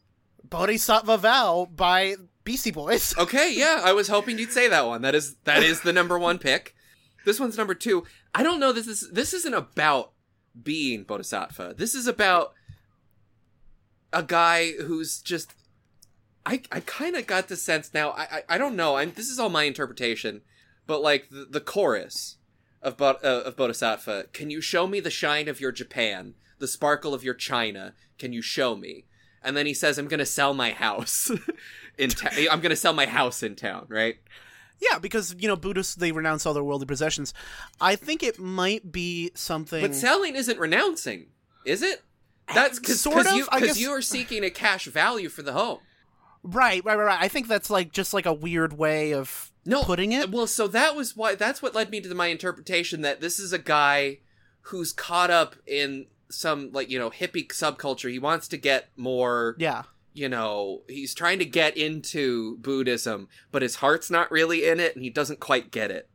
Bodhisattva Vow by Beastie Boys. Okay, yeah, I was hoping you'd say that one. That is that is the number one pick. This one's number two. I don't know. This is this isn't about being Bodhisattva. This is about a guy who's just. I I kind of got the sense now. I I, I don't know. I'm this is all my interpretation, but like the, the chorus of Bod, uh, of Bodhisattva. Can you show me the shine of your Japan, the sparkle of your China? Can you show me? And then he says, "I'm gonna sell my house in town. I'm gonna sell my house in town." Right? Yeah, because you know Buddhists they renounce all their worldly possessions. I think it might be something. But selling isn't renouncing, is it? That's eh, because Sort of, you I because guess- you are seeking a cash value for the home. right, right, right, right. I think that's like just like a weird way of No, putting it. Well, so that was why. That's what led me to my interpretation that this is a guy who's caught up in some like you know hippie subculture. He wants to get more. Yeah, You know, he's trying to get into Buddhism, but his heart's not really in it, and he doesn't quite get it.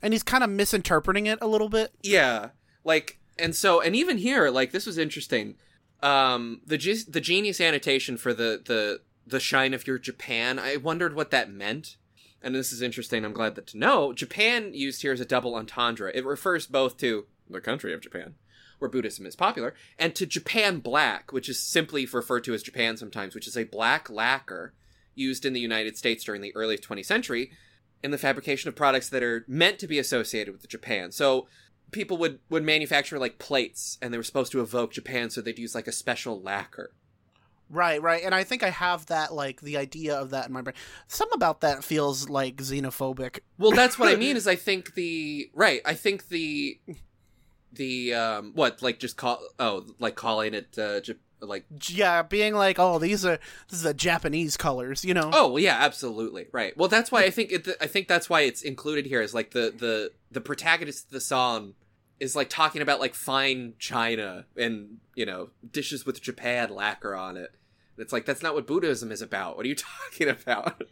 and he's kind of misinterpreting it a little bit. Yeah, like, and so, and even here, like, this was interesting. Um, the ge- the genius annotation for the the the shine of your Japan. I wondered what that meant, and this is interesting. I'm glad that to know Japan used here as a double entendre. It refers both to the country of Japan, where Buddhism is popular, and to Japan Black, which is simply referred to as Japan sometimes, which is a black lacquer used in the United States during the early 20th century in the fabrication of products that are meant to be associated with Japan. So people would would manufacture like plates and they were supposed to evoke Japan so they'd use like a special lacquer. Right, right. And I think I have that like the idea of that in my brain. Some about that feels like xenophobic. Well, that's what I mean is I think the right, I think the the um what like just call oh like calling it uh Jap- like Yeah, being like, "Oh, these are this is the Japanese colors," you know. oh well, yeah absolutely right well that's why i think it i think that's why it's included here is like the the the protagonist of the song is like talking about like fine china and you know dishes with japan lacquer on it and it's like that's not what buddhism is about what are you talking about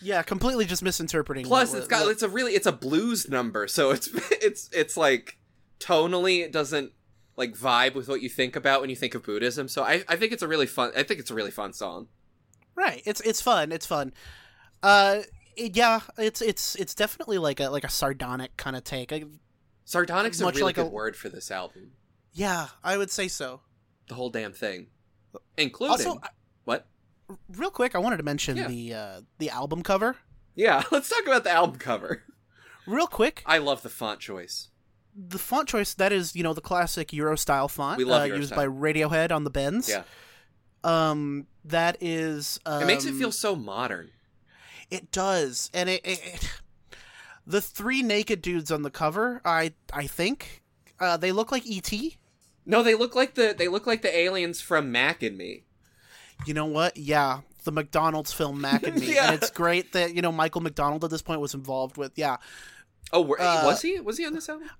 Yeah, completely just misinterpreting. plus what- it's got what- it's a really it's a blues number so it's it's it's like tonally it doesn't like vibe with what you think about when you think of buddhism so i i think it's a really fun i think it's a really fun song right. It's it's fun. It's fun. Uh, it- yeah, it's it's it's definitely like a like a sardonic kind of take. I, sardonic's a Much really like good a- word for this album yeah, I would say so. the whole damn thing, including Also, I- what? real quick, I wanted to mention Yeah. the uh, the album cover. Yeah, let's talk about the album cover. Real quick, I love the font choice. The font choice that is you know the classic Eurostile font We love uh, Euro used style. by Radiohead on the Bends. Yeah, Um, that is. Um, it makes it feel so modern. It does, and it, it, it the three naked dudes on the cover. I I think uh, they look like ET. No, they look like the they look like the aliens from Mac and Me. You know what? Yeah, the McDonald's film Mac and Me, Yeah. and it's great that you know Michael McDonald at this point was involved with. Yeah, Oh, were, Uh, was he? Was he on this album?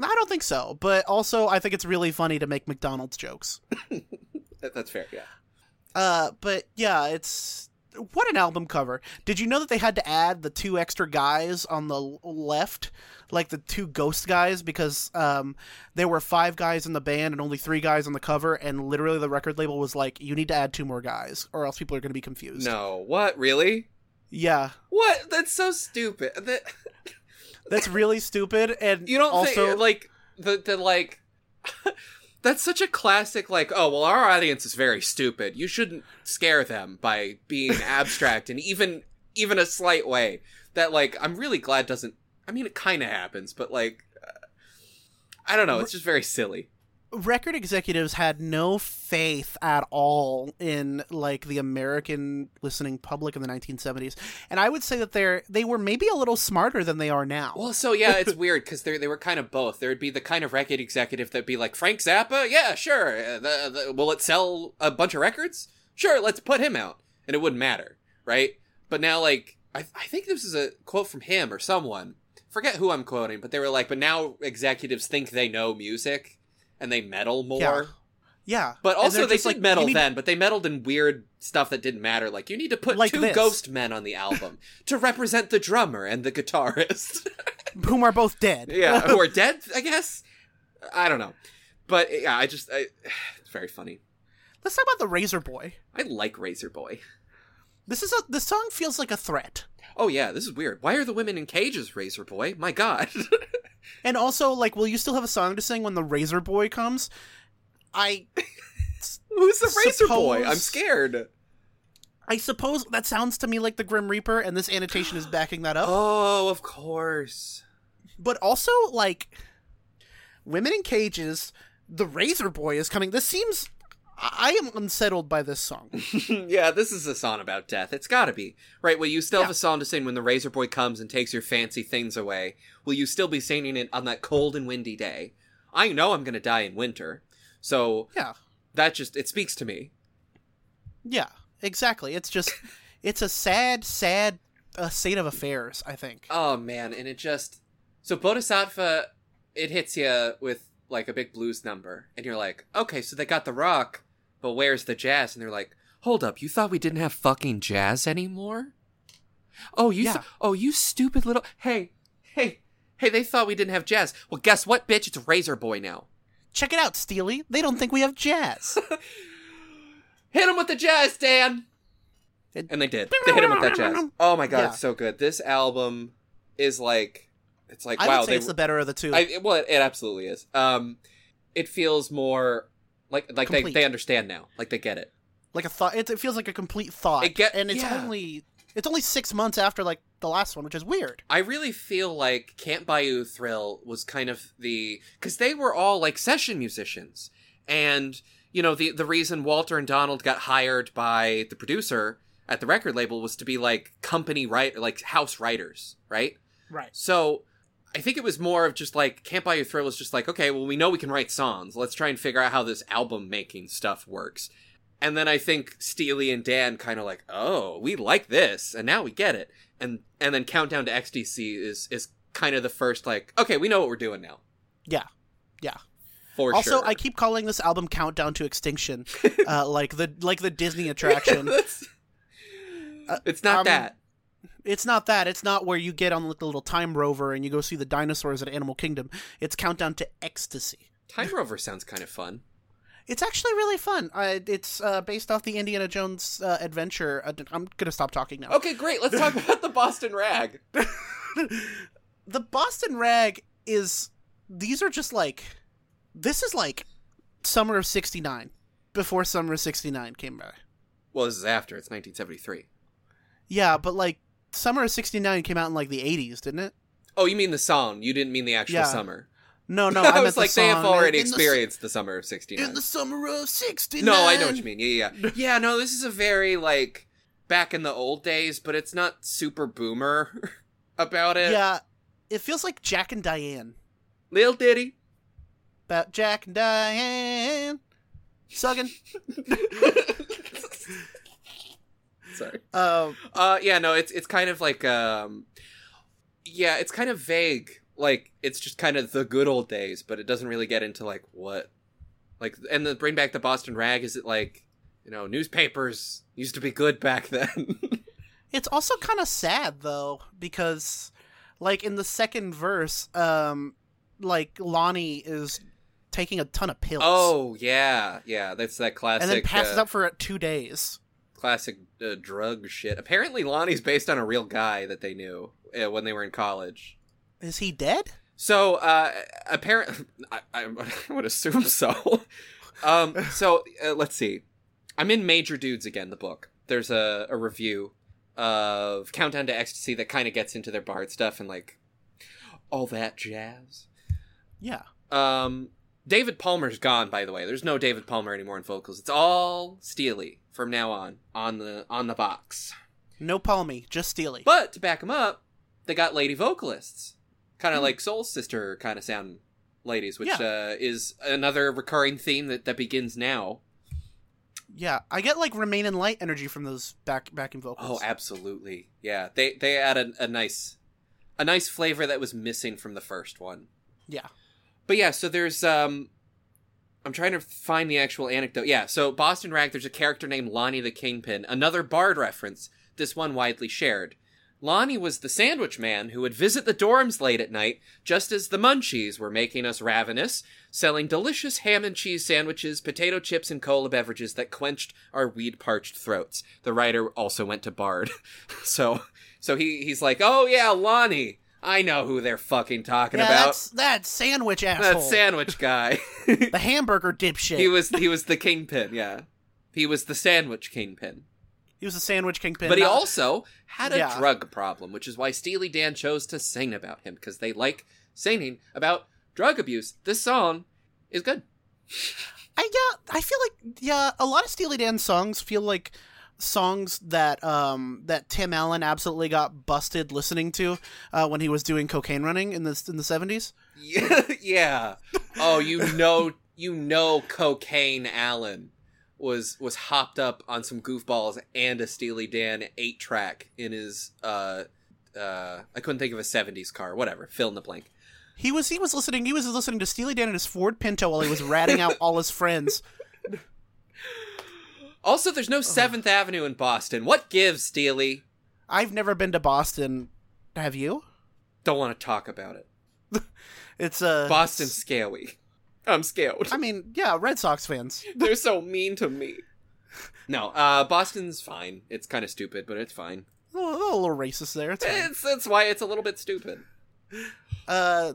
I don't think so, but also I think it's really funny to make McDonald's jokes. That's fair. Yeah. Uh, but yeah, it's what an album cover. Did you know that they had to add the two extra guys on the left, like the two ghost guys, because um, there were five guys in the band and only three guys on the cover, and literally the record label was like, "You need to add two more guys, or else people are going to be confused." No, what really? Yeah, What? That's so stupid. That that's really stupid. And you don't also think like the the like. That's such a classic, like, oh, well, our audience is very stupid. You shouldn't scare them by being abstract and even even a slight way. That, like, I'm really glad doesn't. I mean, it kind of happens, but, like, uh, I don't know. It's just very silly. Record executives had no faith at all in like the American listening public in the 1970s, and I would say that they're they were maybe a little smarter than they are now. Well, so yeah, it's weird because they they were kind of both. There would be the kind of record executive that'd be like Frank Zappa, yeah, sure. Uh, the, the, will it sell a bunch of records? Sure, let's put him out, and it wouldn't matter, right? But now, like, I I think this is a quote from him or someone. Forget who I'm quoting, but they were like, but now executives think they know music and they meddle more. Yeah. yeah, But also, they did like, need- then, but they meddled in weird stuff that didn't matter. Like, you need to put Like two this. ghost men on the album to represent the drummer and the guitarist. whom are both dead. yeah, who are dead, I guess. I don't know, but yeah, I just I, it's very funny. Let's talk about the Razor Boy. I like Razor Boy. This is a the song feels like a threat, Oh yeah, this is weird. Why are the women in cages, Razor Boy? My God. and also like, will you still have a song to sing when the Razor Boy comes? I Who's the Razor Boy? I'm scared. I suppose that sounds to me like the Grim Reaper, and this annotation is backing that up. Oh, of course. but also like women in cages the razor boy is coming this seems i am unsettled by this song yeah, this is a song about death. It's gotta be. Right, will you still have a song to sing when the Razor Boy comes and takes your fancy things away? Will you still be singing it on that cold and windy day? I know I'm gonna die in winter. So yeah that just it speaks to me. yeah exactly it's just it's a sad sad uh, state of affairs i think Oh man, and it just so Bodhisattva it hits you with like a big blues number, and you're like, okay, so they got the rock, but where's the jazz? And they're like, hold up, you thought we didn't have fucking jazz anymore? Oh, you, Yeah. th- oh, you stupid little, hey, hey, hey, they thought we didn't have jazz. Well, guess what, bitch? It's Razor Boy now. check it out steely they don't think we have jazz Hit him with the jazz, Dan. It- And they did. They hit him with that jazz. Oh my god, Yeah. it's so good. This album is like, it's like i wow. would say they it's the better of the two I, well, it, it absolutely is. Um, it feels more like like they, Complete. they understand now, like they get it. like a thought it, it feels like a complete thought It get- and it's yeah. only it's only six months after like the last one which is weird I really feel like Can't Buy You Thrill was kind of the because they were all like session musicians, and you know the the reason Walter and Donald got hired by the producer at the record label was to be like company right like house writers, right? right So I think it was more of just like Can't Buy You a Thrill was just like, okay, well we know we can write songs. Let's try and figure out how this album making stuff works. And then I think Steely and Dan kind of like, oh, we like this, and now we get it. And and then Countdown to Ecstasy is is kind of the first like, okay, we know what we're doing now. yeah yeah For also sure. i keep calling this album countdown to extinction uh, like the like the disney attraction That's- it's not um, that. It's not that it's not where you get on like, the little time rover and you go see the dinosaurs at animal kingdom it's countdown to ecstasy Time Rover sounds kind of fun. it's actually really fun uh, it's uh, based off the indiana jones uh, adventure uh, i'm gonna stop talking now Okay, great. Let's talk about the Boston Rag. the boston rag is these are just like this is like summer of 69 before summer of 69 came by Well, this is after. It's 1973. yeah but like summer of 69 came out in like the 80s didn't it Oh, you mean the song? You didn't mean the actual Yeah. summer. no no I, meant was the like, they have song already in experienced the, summer of '69. in the summer of 69 no, I know what you mean. Yeah, yeah, yeah. No, this is a very like back in the old days, but it's not super boomer about it. yeah it feels like jack and diane Lil Diddy. about jack and diane sugging Sorry. um Uh, yeah, no, it's it's kind of like um, yeah, it's kind of vague. Like it's just kind of the good old days, but it doesn't really get into like what, like, and the bring back the Boston Rag. Is it like, you know, newspapers used to be good back then. It's also kind of sad though because like in the second verse um like Lonnie is taking a ton of pills. oh yeah, yeah, that's that classic. and then passes uh, out for 2 days. Classic uh, drug shit. Apparently, Lonnie's based on a real guy that they knew uh, when they were in college. Is he dead? So, uh, apparently, I, I would assume so. um, so uh, let's see. I'm in Major Dudes again. The book. There's a, a review of Countdown to Ecstasy that kind of gets into their Bard stuff and like all that jazz. Yeah. Um, David Palmer's gone, by the way. There's no David Palmer anymore in vocals. It's all Steely from now on on the on the box. No Palmy, just Steely. But to back him up, they got lady vocalists, kind of Hmm. like Soul Sister kind of sound ladies, which Yeah. uh, is another recurring theme that that begins now. yeah, I get like Remain in Light energy from those back backing vocals. Oh, absolutely, yeah. They they add a, a nice a nice flavor that was missing from the first one. yeah. But yeah, so there's um I'm trying to find the actual anecdote. Yeah, so Boston Rag, there's a character named Lonnie the Kingpin, another Bard reference, this one widely shared. Lonnie was the sandwich man who would visit the dorms late at night, just as the munchies were making us ravenous, selling delicious ham and cheese sandwiches, potato chips, and cola beverages that quenched our weed parched throats. The writer also went to Bard. so so he he's like, Oh yeah, Lonnie. I know who they're fucking talking Yeah, about. that's that sandwich asshole. That sandwich guy. the hamburger dipshit. he was he was the kingpin, yeah. He was the sandwich kingpin. He was a sandwich kingpin. But he also had a Yeah. drug problem, which is why Steely Dan chose to sing about him because they like singing about drug abuse. This song is good. I yeah, I feel like yeah, a lot of Steely Dan songs feel like songs that um that Tim Allen absolutely got busted listening to uh, when he was doing cocaine running in the in the seventies. Yeah, yeah. Oh, you know, you know, cocaine Allen was was hopped up on some goofballs and a Steely Dan eight track in his uh uh I couldn't think of a seventies car. Whatever, fill in the blank. He was he was listening he was listening to Steely Dan in his Ford Pinto while he was ratting out all his friends. Also, there's no Seventh Avenue in Boston. What gives, Steely? I've never been to Boston. Have you? Don't want to talk about it. It's uh Boston's scaly. I'm scared. I mean, yeah, Red Sox fans. They're so mean to me. No, uh, Boston's fine. It's kind of stupid, but it's fine. A little, a little racist there. It's. It's that's why it's a little bit stupid. Uh,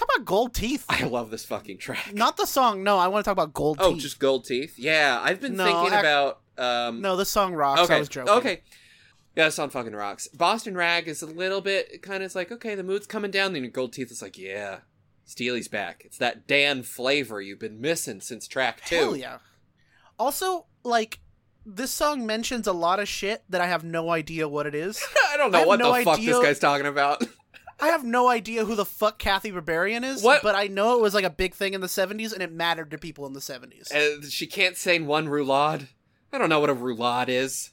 talk about gold teeth. I love this fucking track. Not the song. No, I want to talk about gold oh, teeth. just gold teeth. Yeah, I've been No, thinking about. Um, no, the song rocks. okay, I was joking. okay. Yeah, this song fucking rocks. Boston Rag is a little bit kind of it's like okay, the mood's coming down. Then Gold Teeth is like, yeah, Steely's back. It's that Dan flavor you've been missing since track two. Hell yeah. Also, like, this song mentions a lot of shit that I have no idea what it is. I don't know have what no the fuck this guy's talking about. I have no idea who the fuck Cathy Berberian is, What- but I know it was like a big thing in the 70s and it mattered to people in the 70s. Uh, she can't sing one roulade. I don't know what a roulade is.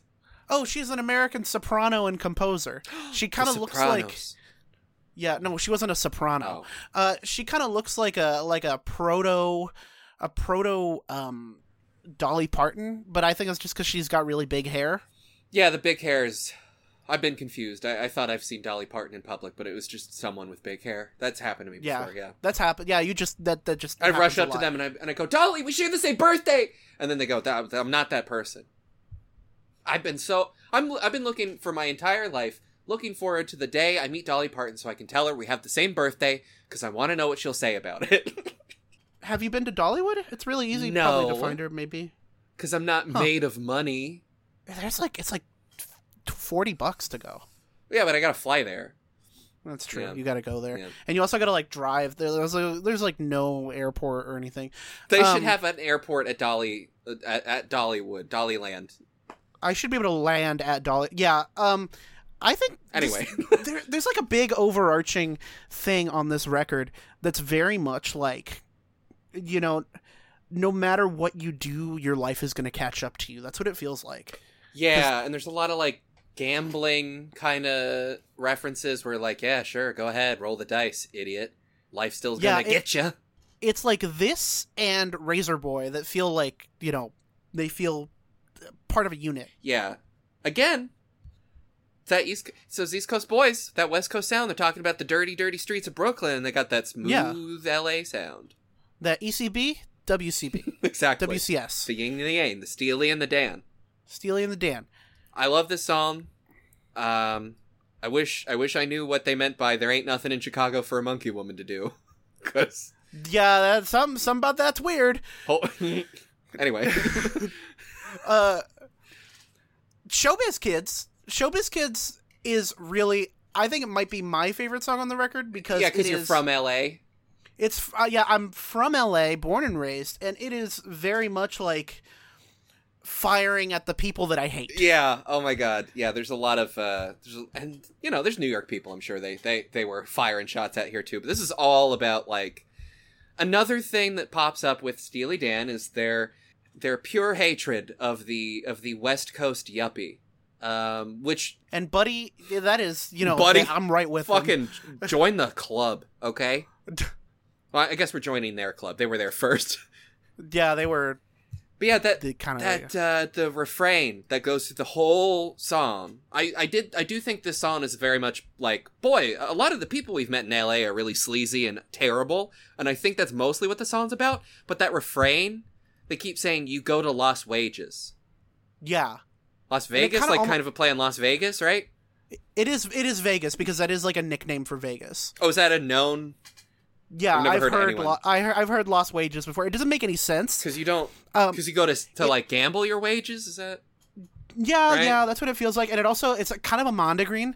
oh, she's an American soprano and composer. She kind of looks like Yeah, no, she wasn't a soprano. Oh. Uh she kind of looks like a like a proto a proto um Dolly Parton, but I think it's just cuz she's got really big hair. Yeah, the big hair is. I've been confused. I, I thought I've seen Dolly Parton in public, but it was just someone with big hair. That's happened to me Yeah. before. Yeah. That's happened. Yeah, you just that that just I rush up to them and I and I go, Dolly, we share the same birthday, and then they go, "That- I'm not that person. I've been so I'm I've been looking for my entire life, looking forward to the day I meet Dolly Parton so I can tell her we have the same birthday because I want to know what she'll say about it. Have you been to Dollywood? It's really easy probably to find her maybe. Because I'm not Huh. made of money. There's like it's like 40 bucks to go. Yeah, but I gotta fly there. That's true. Yeah. You got to go there. Yeah. And you also got to like drive. There- There's like, there's like no airport or anything. They Um, should have an airport at Dolly uh, at, at Dollywood, Dollyland. I should be able to land at Dolly. Yeah. Um, I think Anyway. there, there's like a big overarching thing on this record that's very much like, you know, no matter what you do, your life is going to catch up to you. That's what it feels like. Yeah, and there's a lot of like gambling kind of references where like, yeah, sure, go ahead, roll the dice, idiot. Life still's Yeah, gonna it- get you. It's like this and Razor Boy that feel like you know they feel part of a unit. Yeah. Again, that East. So it's East Coast boys, that West Coast sound. They're talking about the dirty, dirty streets of Brooklyn, and they got that smooth Yeah. LA sound. The E ECB, WCB, Exactly. WCS, The yin and the yang, the Steely and the Dan. Steely and the Dan. I love this song. Um, I wish I wish I knew what they meant by "There ain't nothing in Chicago for a monkey woman to do," because Yeah, that's some some about that's weird. anyway, Uh, Showbiz Kids, Showbiz Kids is really. I think it might be my favorite song on the record because yeah, because you're is- from LA. It's uh, yeah, I'm from LA, born and raised, and it is very much like firing at the people that I hate. Yeah. Oh my God. Yeah. There's a lot of uh, there's and you know there's New York people. I'm sure they they they were firing shots at here too. But this is all about like another thing that pops up with Steely Dan is their their pure hatred of the of the West Coast yuppie. Um, which And Buddy, that is you know, Buddy, I'm right with fucking join the club, okay? Well, I guess we're joining their club. They were there first. Yeah, they were But yeah, that the kind of that uh, the refrain that goes through the whole song. I I did I do think this song is very much like boy. A lot of the people we've met in LA are really sleazy and terrible, and I think that's mostly what the song's about. But that refrain, they keep saying you go to Las Wages, yeah. Las Vegas, like kind of a play on Las Vegas, right? It is it is Vegas because that is like a nickname for Vegas. Oh, is that a known? Yeah, I've heard heard, lo- I heard I've heard lost wages before. It doesn't make any sense. Because you don't. Um, Because you go to to it- like gamble your wages. Is that? yeah, right? yeah, that's what it feels like, and it also it's a, kind of a mondegreen.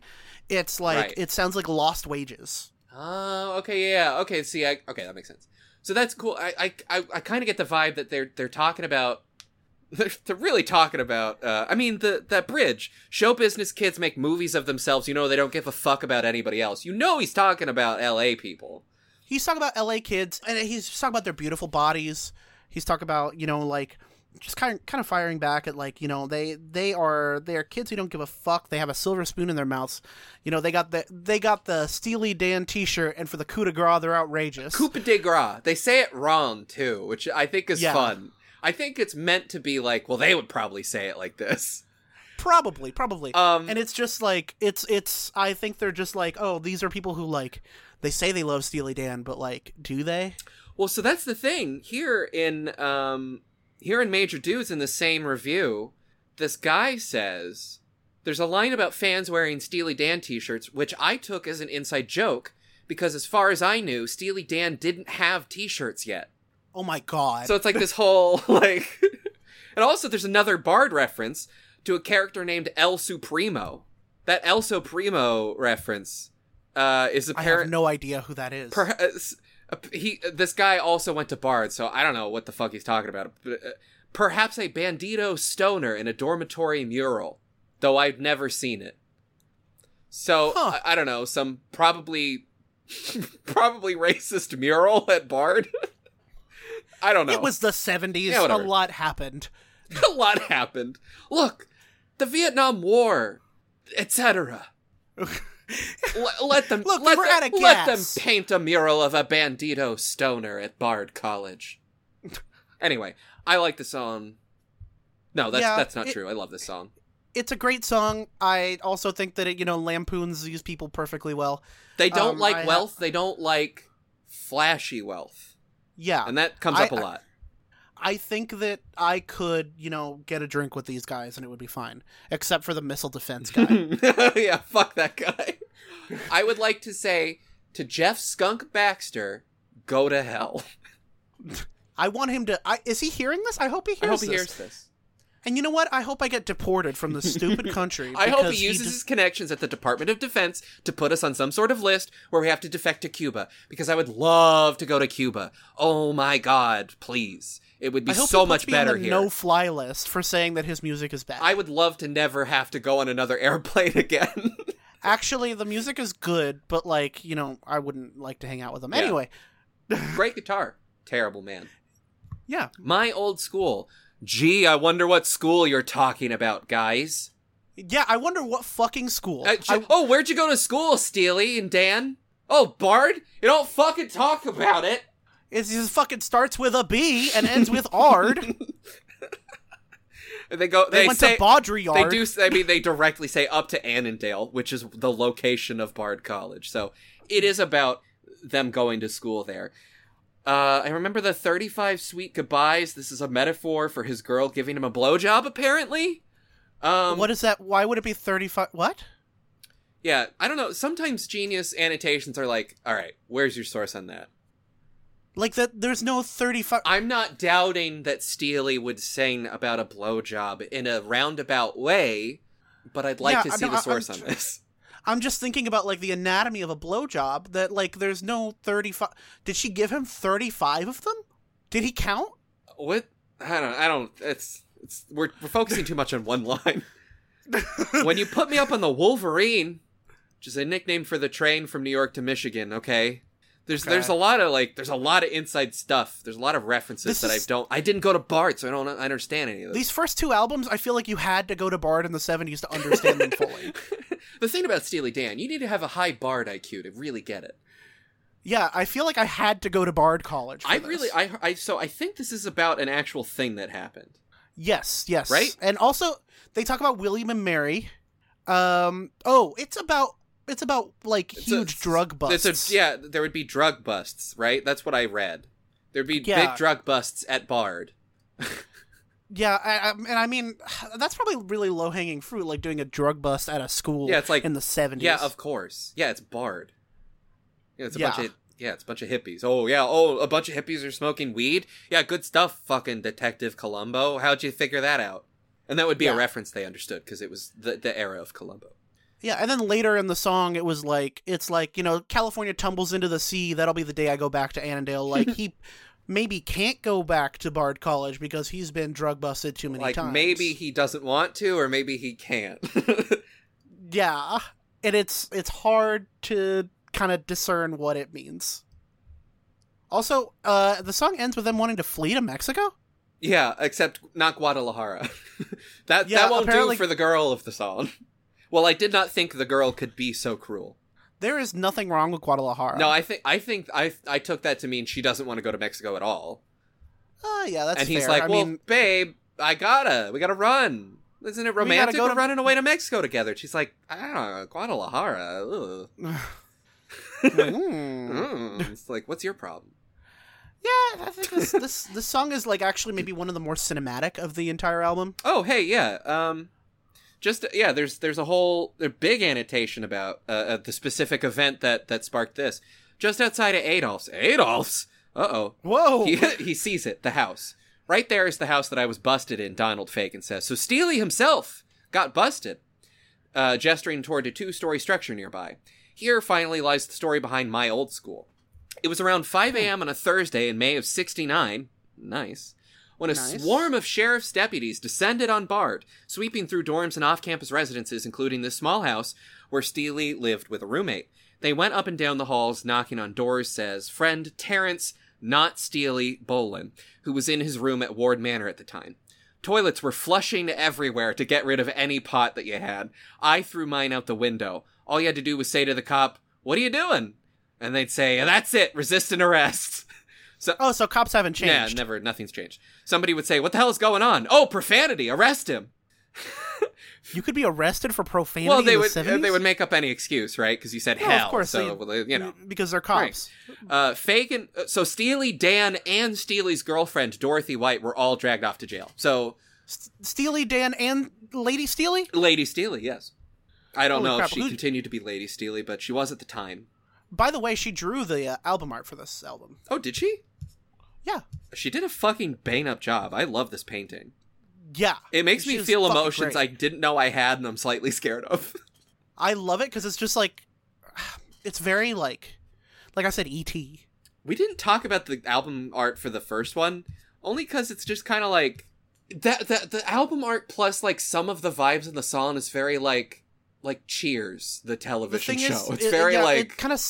It's like Right. it sounds like lost wages. Oh, okay, yeah, okay. See, I, okay, that makes sense. So that's cool. I, I, I, I kind of get the vibe that they're they're talking about. They're, they're really talking about. Uh, I mean, the that bridge. Show business kids make movies of themselves. You know, they don't give a fuck about anybody else. You know, he's talking about L.A. people. He's talking about L.A. kids, and he's talking about their beautiful bodies. He's talking about you know like just kind of kind of firing back at like you know they they are they are kids who don't give a fuck. They have a silver spoon in their mouths. You know they got the they got the Steely Dan T-shirt, and for the coup de grace, they're outrageous. coup de gras. They say it wrong too, which I think is Yeah. fun. I think it's meant to be like, well, they would probably say it like this. Probably, probably. Um, and it's just like it's it's. I think they're just like, oh, these are people who like they say they love Steely Dan, but like, do they? Well, so that's the thing here in um here in Major Dudes in the same review. This guy says there's a line about fans wearing Steely Dan T-shirts, which I took as an inside joke because, as far as I knew, Steely Dan didn't have T-shirts yet. Oh my god! So it's like this whole like, and also there's another Bard reference to a character named El Supremo. That El Supremo reference uh, is I have apparent. no idea who that is. Perhaps uh, he this guy also went to Bard, so I don't know what the fuck he's talking about. But, uh, perhaps a bandito stoner in a dormitory mural, though I've never seen it. So Huh. I, I don't know, some probably probably racist mural at Bard. I don't know. It was the seventies. Yeah, a lot happened. a lot happened. Look, the Vietnam War, etc. let, let them Look, let we're them, out of gas. let them paint a mural of a bandito stoner at Bard College. anyway, I like the song. No, that's Yeah, that's not it- true. I love this song. It's a great song. I also think that it you know lampoons these people perfectly well. They don't um, like I wealth. They don't like flashy wealth, Yeah, and that comes I- up a I- lot. I think that I could you know get a drink with these guys and it would be fine, except for the missile defense guy. yeah, fuck that guy. I would like to say to Jeff Skunk Baxter, go to hell. I want him to. I, is he hearing this? I hope he hears I hope he this. hears this. And you know what? I hope I get deported from this stupid country. I hope he uses just- his connections at the Department of Defense to put us on some sort of list where we have to defect to Cuba because I would love to go to Cuba. Oh my god, please. It would be so he much me on better the here. No-fly list for saying that his music is bad. I would love to never have to go on another airplane again. Actually, the music is good, but like you know, I wouldn't like to hang out with them. Yeah. anyway. Great guitar. Terrible man. Yeah, My old school. Gee, I wonder what school you're talking about, guys. yeah. I wonder what fucking school. Uh, I- oh, where'd you go to school, Steely and Dan? Oh, Bard? You don't fucking talk about it. It just fucking starts with a B and ends with Ard. They go. They, They, went say to Baudrillard. they do. I mean, they directly say up to Annandale, which is the location of Bard College. So it is about them going to school there. Uh, I remember the 35 sweet goodbyes. This is a metaphor for his girl giving him a blowjob, apparently. Um, What is that? Why would it be 35? What? Yeah, I don't know. Sometimes genius annotations are like, all right, where's your source on that? Like that? There's no 35. I'm not doubting that Steely would sing about a blowjob in a roundabout way, but I'd like Yeah, to see know, the source I'm on this. I'm just thinking about like the anatomy of a blowjob. That like there's no 35. Did she give him 35 of them? Did he count? What? I don't. I don't. It's. It's. We're we're focusing too much on one line. when you put me up on the Wolverine, which is a nickname for the train from New York to Michigan, okay. There's Okay. there's a lot of like there's a lot of inside stuff. There's a lot of references This that is- I don't. I didn't go to Bard, so I don't understand any of this. These first two albums, I feel like you had to go to Bard in the 70s to understand them fully. the thing about Steely Dan, you need to have a high Bard IQ to really get it. Yeah, I feel like I had to go to Bard College. I this. really, I, I, so I think this is about an actual thing that happened. Yes, yes. Right? And also they talk about William and Mary. Um oh, it's about it's about like It's a- huge drug busts. It's a, yeah, there would be drug busts, right? That's what I read. There'd be Yeah. big drug busts at Bard. Yeah, I, I, and I mean that's probably really low hanging fruit, like doing a drug bust at a school. Yeah, it's like- in the seventies. Yeah, of course. Yeah, it's Bard. Yeah, it's a bunch of yeah, it's a bunch of hippies. Oh yeah, oh a bunch of hippies are smoking weed. Yeah, good stuff, fucking Detective Columbo. How'd you figure that out? And that would be Yeah. a reference they understood because it was the the era of Columbo. Yeah, and then later in the song, it was like it's like you know California tumbles into the sea. That'll be the day I go back to Annandale. Like he maybe can't go back to Bard College because he's been drug busted too many like times. maybe he doesn't want to, or maybe he can't. yeah, and it's it's hard to kind of discern what it means. Also, uh, the song ends with them wanting to flee to Mexico. Yeah, except not Guadalajara. that Yeah, that won't do for the girl of the song. Well, I did not think the girl could be so cruel. There is nothing wrong with Guadalajara. No, I think I think I I took that to mean she doesn't want to go to Mexico at all. Uh, yeah, that's and he's fair. like, I "Well, mean, babe, I gotta, we gotta run. Isn't it romantic? go We're to- running away to Mexico together." She's like, "I don't know, Guadalajara." Mm. It's like, what's your problem? yeah, I think this, this this song is like actually maybe one of the more cinematic of the entire album. Oh, hey, yeah. Um, just yeah. There's there's a whole a big annotation about uh, uh, the specific event that that sparked this. Just outside of Adolph's. Adolph's. Uh oh. Whoa! He he sees it. The house. Right there is the house that I was busted in. Donald Fagen says. So Steely himself got busted, uh, gesturing toward a two-story structure nearby. Here finally lies the story behind my old school. It was around 5 a.m. on a Thursday in May of '69. Nice. When a Nice. swarm of sheriff's deputies descended on Bard, sweeping through dorms and off-campus residences, including this small house where Steely lived with a roommate. They went up and down the halls, knocking on doors, says friend Terence, not Steely, Boylan, who was in his room at Ward Manor at the time. Toilets were flushing everywhere to get rid of any pot that you had. I threw mine out the window. All you had to do was say to the cop, What are you doing? And they'd say, That's it, resist an arrest. Oh, so cops haven't changed. Yeah, never, nothing's changed. Somebody would say, What the hell is going on? Oh, profanity, arrest him. You could be arrested for profanity well, they in the would 70s? they would make up any excuse, right? Because you said No, hell, of course, so they- you know. because they're cops. Uh, Fagen, uh, so Steely, Dan, and Steely's girlfriend Dorothy White were all dragged off to jail. So Steely Dan and Lady Steely? Lady Steely, yes. I don't Holy know crap, if she who- continued to be Lady Steely, but she was at the time. By the way, she drew the uh, album art for this album. Oh, did she? Yeah. She did a fucking bang up job. I love this painting. Yeah. It makes me feel emotions I didn't know I had and I'm slightly scared of. I love it because it's just like, it's very like, like I said, E.T. we didn't talk about the album art for the first one, only because it's just kind of like that. That the album art plus like some of the vibes in the song is very like like Cheers, the The television thing show. is, it's it- very yeah, like it kind of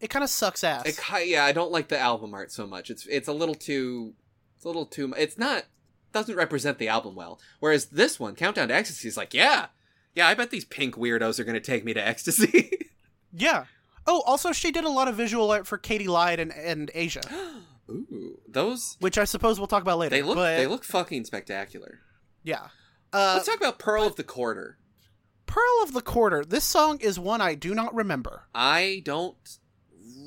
it kind of sucks ass. It ki- yeah, I don't like the album art so much. It's it's a little too it's a little too it's not doesn't represent the album well. Whereas this one, Countdown to Ecstasy is like, yeah. Yeah, I bet these pink weirdos are going to take me to ecstasy. yeah. Oh, also she did a lot of visual art for Katy Lied and, and Aja, Ooh, those which I suppose we'll talk about later. they look but, they look fucking spectacular. yeah. Uh, Let's talk about Pearl of the Quarter. Pearl of the Quarter. This song is one I do not remember. I don't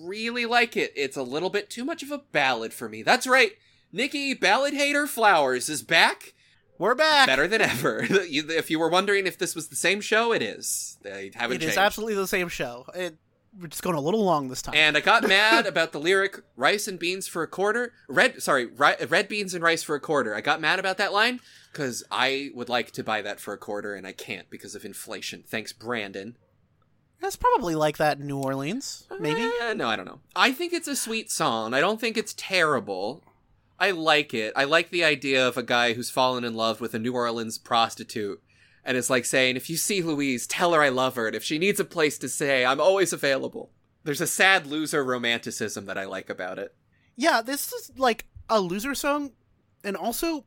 really like it. It's a little bit too much of a ballad for me. That's right. Nicky Ballad Hater Flowers is back We're back. better than ever. If you were wondering if this was the same show, it is. They haven't It changed. is absolutely the same show. It, we're just going a little long this time. And I got mad about the lyric "rice and beans for a quarter." Red, sorry, ri- red beans and rice for a quarter. I got mad about that line because I would like to buy that for a quarter and I can't because of inflation. Thanks, Brandon. That's probably like that in New Orleans. Maybe. Eh, no, I don't know. I think it's a sweet song. I don't think it's terrible. I like it. I like the idea of a guy who's fallen in love with a New Orleans prostitute. And it's like saying, if you see Louise, tell her I love her. And if she needs a place to stay, I'm always available. There's a sad loser romanticism that I like about it. Yeah, this is like a loser song, and also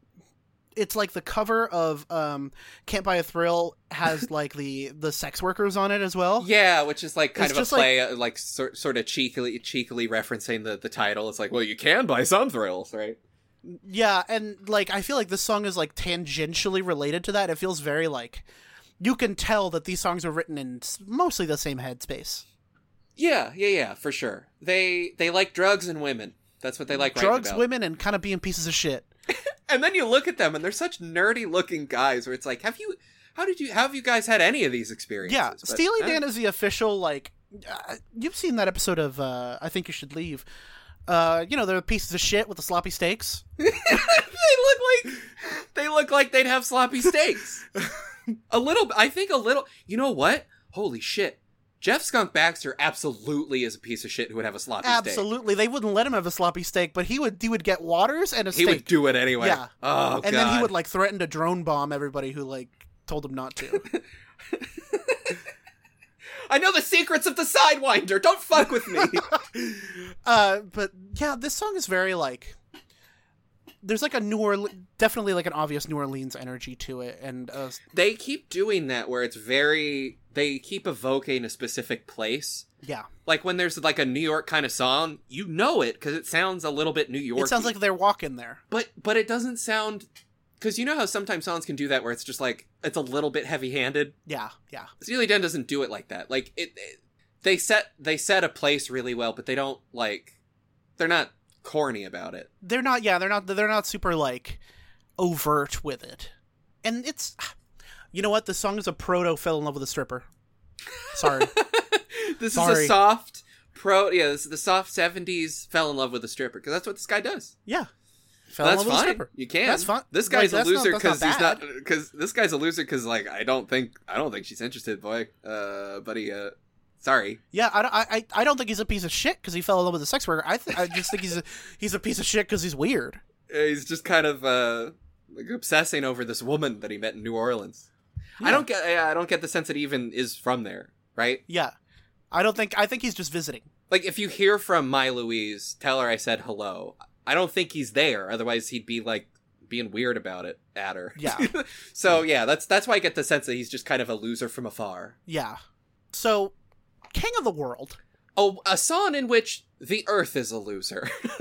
it's like the cover of um Can't Buy a Thrill has like the the sex workers on it as well. Yeah, which is like kind It's of a like- play, uh, like, sort, sort of cheekily, cheekily referencing the, the title. It's like, well, you can buy some thrills, right? Yeah, and like I feel like this song is like tangentially related to that. It feels very like you can tell that these songs are written in mostly the same headspace. Yeah, yeah, yeah, for sure. They they like drugs and women. That's what they like. Drugs, women, and kind of being pieces of shit. And then you look at them, and they're such nerdy looking guys. Where it's like, have you? How did you? How have you guys had any of these experiences? Yeah, But, Steely eh, Dan is the official like. Uh, you've seen that episode of uh, I think you should leave. Uh, you know they're pieces of shit with the sloppy steaks. they look like they look like they'd have sloppy steaks. a little. I think a little. You know what? Holy shit! Jeff Skunk Baxter absolutely is a piece of shit who would have a sloppy steak. Absolutely, they wouldn't let him have a sloppy steak, but he would. He would get waters and a He steak, He would do it anyway. Yeah. Oh and then he would like threaten to drone bomb everybody who like told him not to. I know the secrets of the Sidewinder. Don't fuck with me. uh, but yeah, this song is very like. There's like a New Orleans, definitely like an obvious New Orleans energy to it, and uh, they keep doing that where it's very. They keep evoking a specific place. yeah, Like when there's like a New York kind of song, you know it because it sounds a little bit New York. it sounds like they're walking there. but but it doesn't sound because you know how sometimes songs can do that where it's just like it's a little bit heavy-handed. Yeah, yeah, Steely Dan doesn't do it like that. Like it, it- they set they set a place really well, but they don't like they're not corny about it. they're not. Yeah, they're not. They're not super like overt with it, and it's. You know what? The song is a proto fell in love with a stripper. Sorry. this is a soft pro. Yeah, this is the soft '70s fell in love with a stripper because that's what this guy does. yeah. Fell that's love with a fine. You can. That's fine. This Like, guy's that's a loser because he's not because this guy's a loser because like I don't think I don't think she's interested, boy. Uh, buddy. Uh, sorry. Yeah, I, don't- I, I- I don't think he's a piece of shit because he fell in love with a sex worker. I, th- I just think he's a he's a piece of shit because he's weird. Uh, He's just kind of uh like obsessing over this woman that he met in New Orleans. I don't get. Yeah, I don't get the sense that he even is from there, right? Yeah, I don't think I think he's just visiting. Like if you hear from My Louise, tell her I said hello. I don't think he's there. Otherwise, he'd be like being weird about it at her. Yeah. so yeah, that's that's why I get the sense that he's just kind of a loser from afar. Yeah. So, King of the World, Oh, a song in which the Earth is a loser.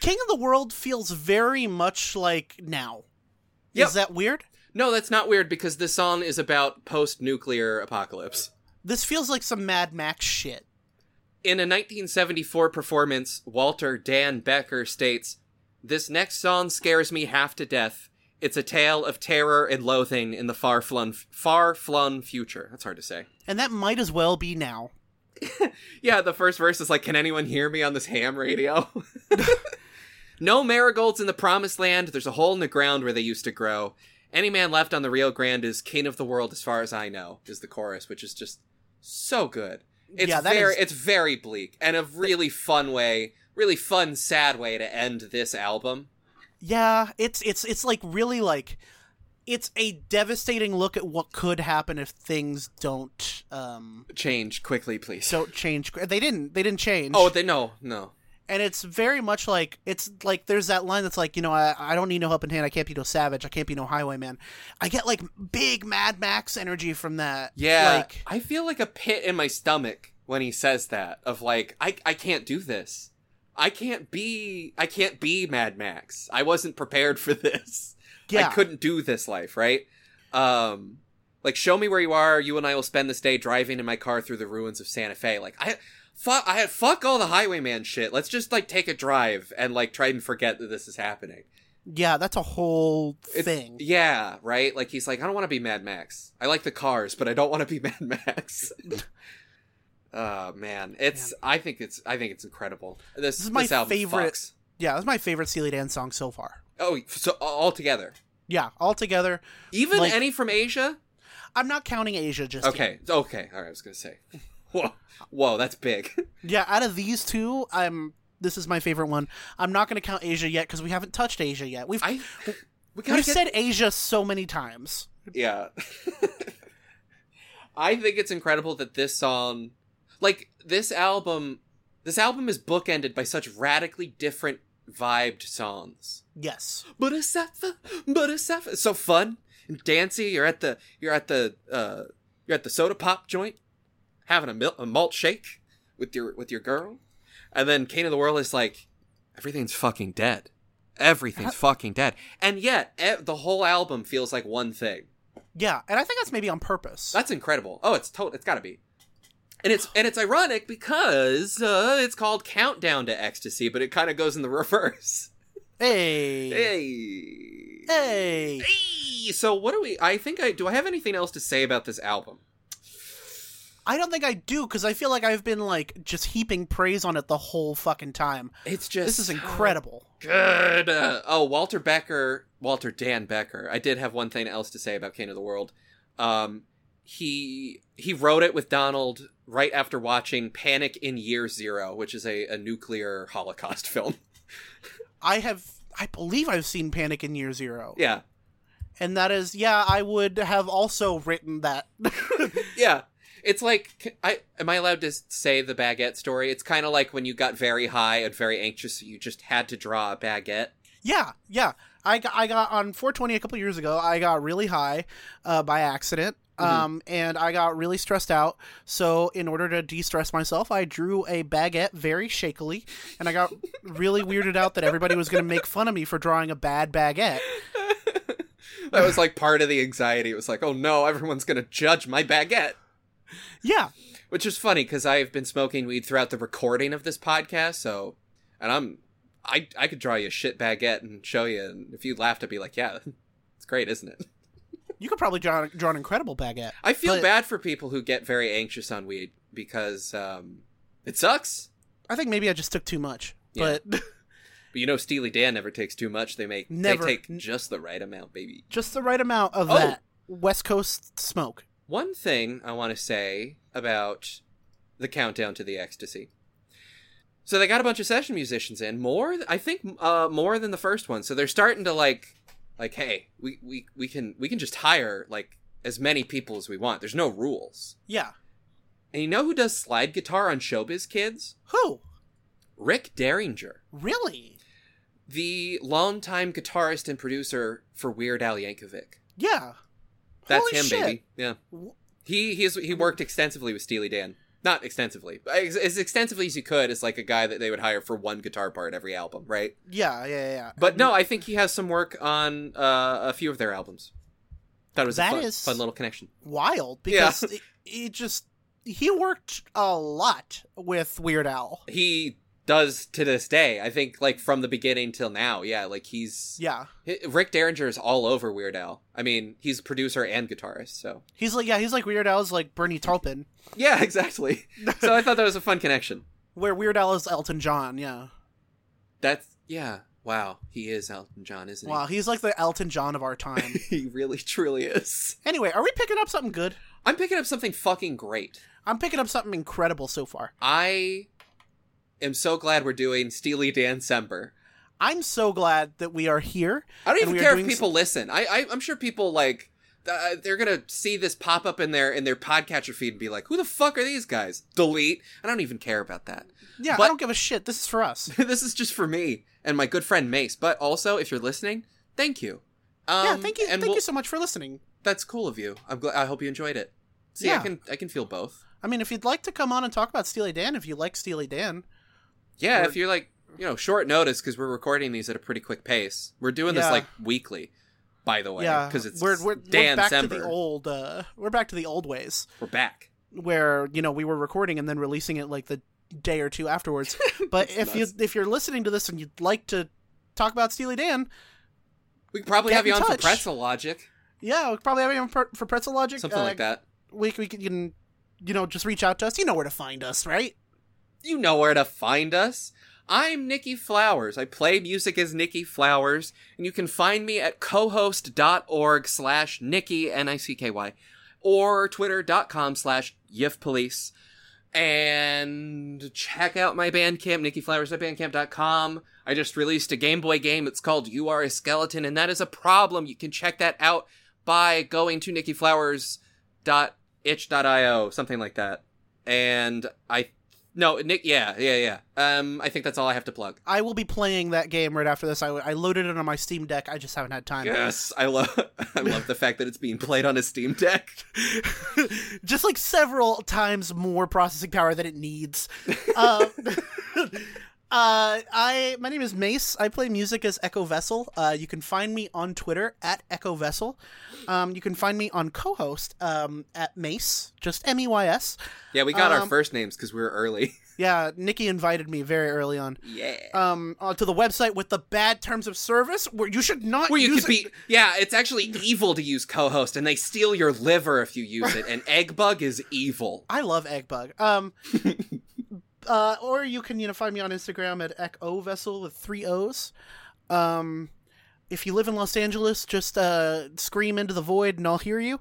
King of the World feels very much like now. Yep. Is that weird? no, that's not weird because this song is about post-nuclear apocalypse. This feels like some Mad Max shit. In a 1974 performance, Walter Dan Becker states, "This next song scares me half to death. It's a tale of terror and loathing in the far-flung far-flung future." That's hard to say. And that might as well be now. Yeah, the first verse is like, "Can anyone hear me on this ham radio?" no marigolds in the promised land. There's a hole in the ground where they used to grow. Any man left on the Rio Grande is king of the world, as far as I know. Is the chorus, which is just so good. It's Yeah, very, is- it's very bleak and a really fun way, really fun, sad way to end this album. Yeah, it's it's it's like really like it's a devastating look at what could happen if things don't um Change quickly, please. don't change. They didn't. They didn't change. oh, they no, no. And it's very much like it's like there's that line that's like you know I, I don't need no helping hand I can't be no savage I can't be no highwayman I get like big Mad Max energy from that Yeah, like I feel like a pit in my stomach when he says that. Of like, I, I can't do this. I can't be I can't be Mad Max. I wasn't prepared for this. Yeah. I couldn't do this life, right? Um like show me where you are, you and I will spend this day driving in my car through the ruins of Santa Fe. Like I fuck I had fuck all the highwayman shit. Let's just like take a drive and like try and forget that this is happening. Yeah, that's a whole It- thing. Yeah, right? Like he's like, I don't want to be Mad Max. I like the cars, but I don't want to be Mad Max. Oh man, it's. I think it's. I think it's incredible. This, This is my this favorite- fucks. Yeah, that's my favorite Steely Dan song so far. Oh, so all together, Yeah, all together. even Like- any from Aja. I'm not counting Aja just yet. Okay, okay, all right. I was gonna say, whoa, whoa, that's big. Yeah, out of these two, I'm this is my favorite one. I'm not going to count Aja yet because we haven't touched Aja yet. We've I, we we've get, said Aja so many times. yeah. I think it's incredible that this song, like this album, this album is bookended by such radically different vibed songs. Yes. Bodhisattva, Bodhisattva. It's so fun and dancey. You're at the you're at the uh you're at the soda pop joint, having a, mil- a malt shake with your with your girl, and then Kane of the World is like, everything's fucking dead. Everything's fucking dead, and yet e- the whole album feels like one thing. Yeah, and I think that's maybe on purpose. That's incredible. Oh, it's total. It's got to be. And it's and it's ironic because uh, it's called Countdown to Ecstasy, but it kind of goes in the reverse. hey. Hey. Hey. Hey, so what do we? I think I do. I have anything else to say about this album? I don't think I do because I feel like I've been like just heaping praise on it the whole fucking time. It's just This is incredible. Good. Uh, oh, Walter Becker, Walter Dan Becker. I did have one thing else to say about King of the World. Um, he he wrote it with Donald right after watching Panic in Year Zero, which is a, a nuclear Holocaust film. I have, I believe I've seen Panic in Year Zero. yeah, And that is, yeah, I would have also written that. yeah. It's like I am I allowed to say the baguette story? It's kind of like when you got very high and very anxious, you just had to draw a baguette. yeah, yeah. I got, I got on 420 a couple years ago. I got really high uh, by accident. Um, and I got really stressed out. So, in order to de stress myself, I drew a baguette very shakily. And I got really weirded out that everybody was going to make fun of me for drawing a bad baguette. that was like part of the anxiety. It was like, oh no, everyone's gonna judge my baguette. Yeah, Which is funny because I've been smoking weed throughout the recording of this podcast, so and I'm I I could draw you a shit baguette and show you, and if you laughed, I'd be like, yeah, it's great, isn't it? you could probably draw, draw an incredible baguette. I feel But- bad for people who get very anxious on weed because um, it sucks. I think maybe I just took too much. Yeah. But But you know, Steely Dan never takes too much. They make Never. they take just the right amount, baby. just the right amount of Oh. that West Coast smoke. One thing I want to say about the countdown to the ecstasy. So they got a bunch of session musicians in, more I think uh, more than the first one. So they're starting to like like hey, we, we we can we can just hire like as many people as we want. There's no rules. Yeah. And you know who does slide guitar on Showbiz Kids? Who? Rick Derringer, Really? the longtime guitarist and producer for Weird Al Yankovic. Yeah. That's Holy him, shit. baby. Yeah. He he's he worked extensively with Steely Dan. Not extensively, as, as extensively as you could as like a guy that they would hire for one guitar part every album, right? Yeah, yeah, yeah, yeah. But no, I think he has some work on uh, a few of their albums. That was That a fun, is- fun little connection. wild Yeah. because it, it just he worked a lot with Weird Al. He does to this day. I think like from the beginning till now. Yeah, like he's Yeah. Rick Derringer is all over Weird Al. I mean, he's producer and guitarist, so He's like yeah, he's like Weird Al's like Bernie Taupin, yeah, exactly. so I thought that was a fun connection. where Weird Al is Elton John. Yeah. That's yeah. Wow, he is Elton John, isn't he? Wow, he's like the Elton John of our time. he? he really truly is. anyway, are we picking up something good? I'm picking up something fucking great. I'm picking up something incredible so far. I am so glad we're doing Steely Dan Semper. I'm so glad that we are here. I don't even care if people listen. I, I I'm sure people like uh, they're gonna see this pop up in their in their podcatcher feed and be like, "Who the fuck are these guys?" Delete. I don't even care about that. Yeah, But- I don't give a shit. This is for us. this is just for me and my good friend Mace. But also, if you're listening, thank you. Um, yeah, thank you. And Thank we'll- you so much for listening. That's cool of you. I'm glad. I hope you enjoyed it. See, I can I can feel both. I mean, if you'd like to come on and talk about Steely Dan, if you like Steely Dan, Yeah, if you're like you know, short notice because we're recording these at a pretty quick pace. We're doing this like weekly, by the way, yeah, because it's we're we're, Dan we're back Sember. to the old. Uh, we're back to the old ways We're back. where you know we were recording and then releasing it like the day or two afterwards. But if you if you're listening to this and you'd like to talk about Steely Dan, We could probably have you on touch. for Pretzel Logic, yeah, we'll probably have you on for, for Pretzel Logic. something Uh, like that. We we can you know just reach out to us. You know where to find us, right? You know where to find us. I'm Nicky Flowers. I play music as Nicky Flowers, and you can find me at cohost.org slash Nicky, N-I-C-K-Y, or twitter.com slash yifpolice. And check out my Bandcamp, nickyflowers.bandcamp.com. I just released a Game Boy game. It's called You Are a Skeleton, and that is a problem. You can check that out by going to nickyflowers.itch.io, something like that. And I no, Nick. Yeah, yeah, yeah. Um, I think that's all I have to plug. I will be playing that game right after this. I, I loaded it on my Steam Deck. I just haven't had time. Yes, I love. I love the fact that it's being played on a Steam Deck. just like several times more processing power than it needs. uh, uh, I my name is Mace. I play music as Echo Vessel. Uh, you can find me on Twitter at Echo Vessel. Um, you can find me on co-host um, at Mace, just M E Y S. Yeah, we got our Um, first names because we were early. Yeah, Nicky invited me very early on. yeah. Um, onto the website with the bad terms of service, where you should not Where you use could it- be, yeah, it's actually evil to use co-host, and they steal your liver if you use it. And Eggbug is evil. I love Eggbug. Um, uh, or you can you know find me on Instagram at Echo Vessel with three O's. Um, if you live in Los Angeles, just uh, scream into the void and I'll hear you.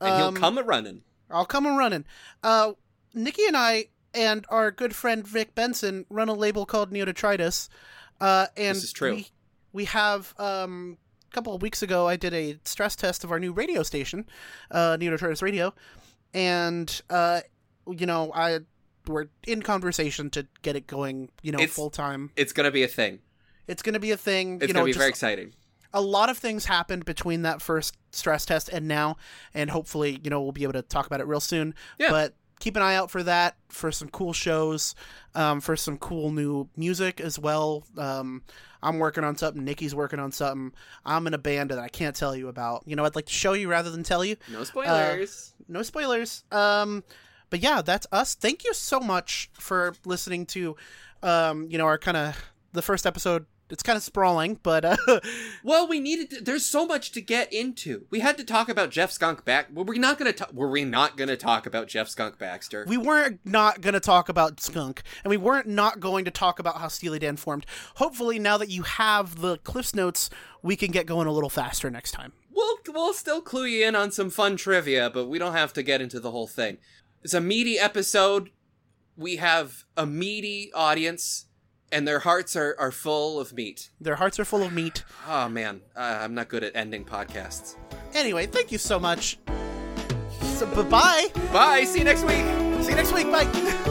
And Um, he'll come a running. I'll come and running. Uh, Nicky and I and our good friend Vic Benson run a label called Neodetritus. Uh, and This is true. We, we have um, a couple of weeks ago, I did a stress test of our new radio station, uh, Neodetritus Radio, and uh, you know I we're in conversation to get it going. You know, full time. It's gonna be a thing. It's going to be a thing. It's you know, gonna be very exciting. a lot of things happened between that first stress test and now, and hopefully, you know, we'll be able to talk about it real soon. Yeah. But keep an eye out for that, for some cool shows, um, for some cool new music as well. Um, I'm working on something. Nicky's working on something. I'm in a band that I can't tell you about. You know, I'd like to show you rather than tell you. No spoilers. No spoilers. Um, but yeah, that's us. Thank you so much for listening to, um, you know, our kind of the first episode. It's kind of sprawling, but uh, Well, we needed. To, there's so much to get into. We had to talk about Jeff Skunk back. Were we not gonna? ta- were we not gonna talk about Jeff Skunk Baxter? we weren't not going to talk about Skunk, and we weren't not going to talk about how Steely Dan formed. Hopefully, now that you have the Cliffs Notes, we can get going a little faster next time. We'll we'll still clue you in on some fun trivia, but we don't have to get into the whole thing. It's a meaty episode. We have a meaty audience, and their hearts are, are full of meat. Their hearts are full of meat. Oh man, uh, I'm not good at ending podcasts. Anyway, thank you so much. So, bye bye. Bye. See you next week. See you next week. Bye.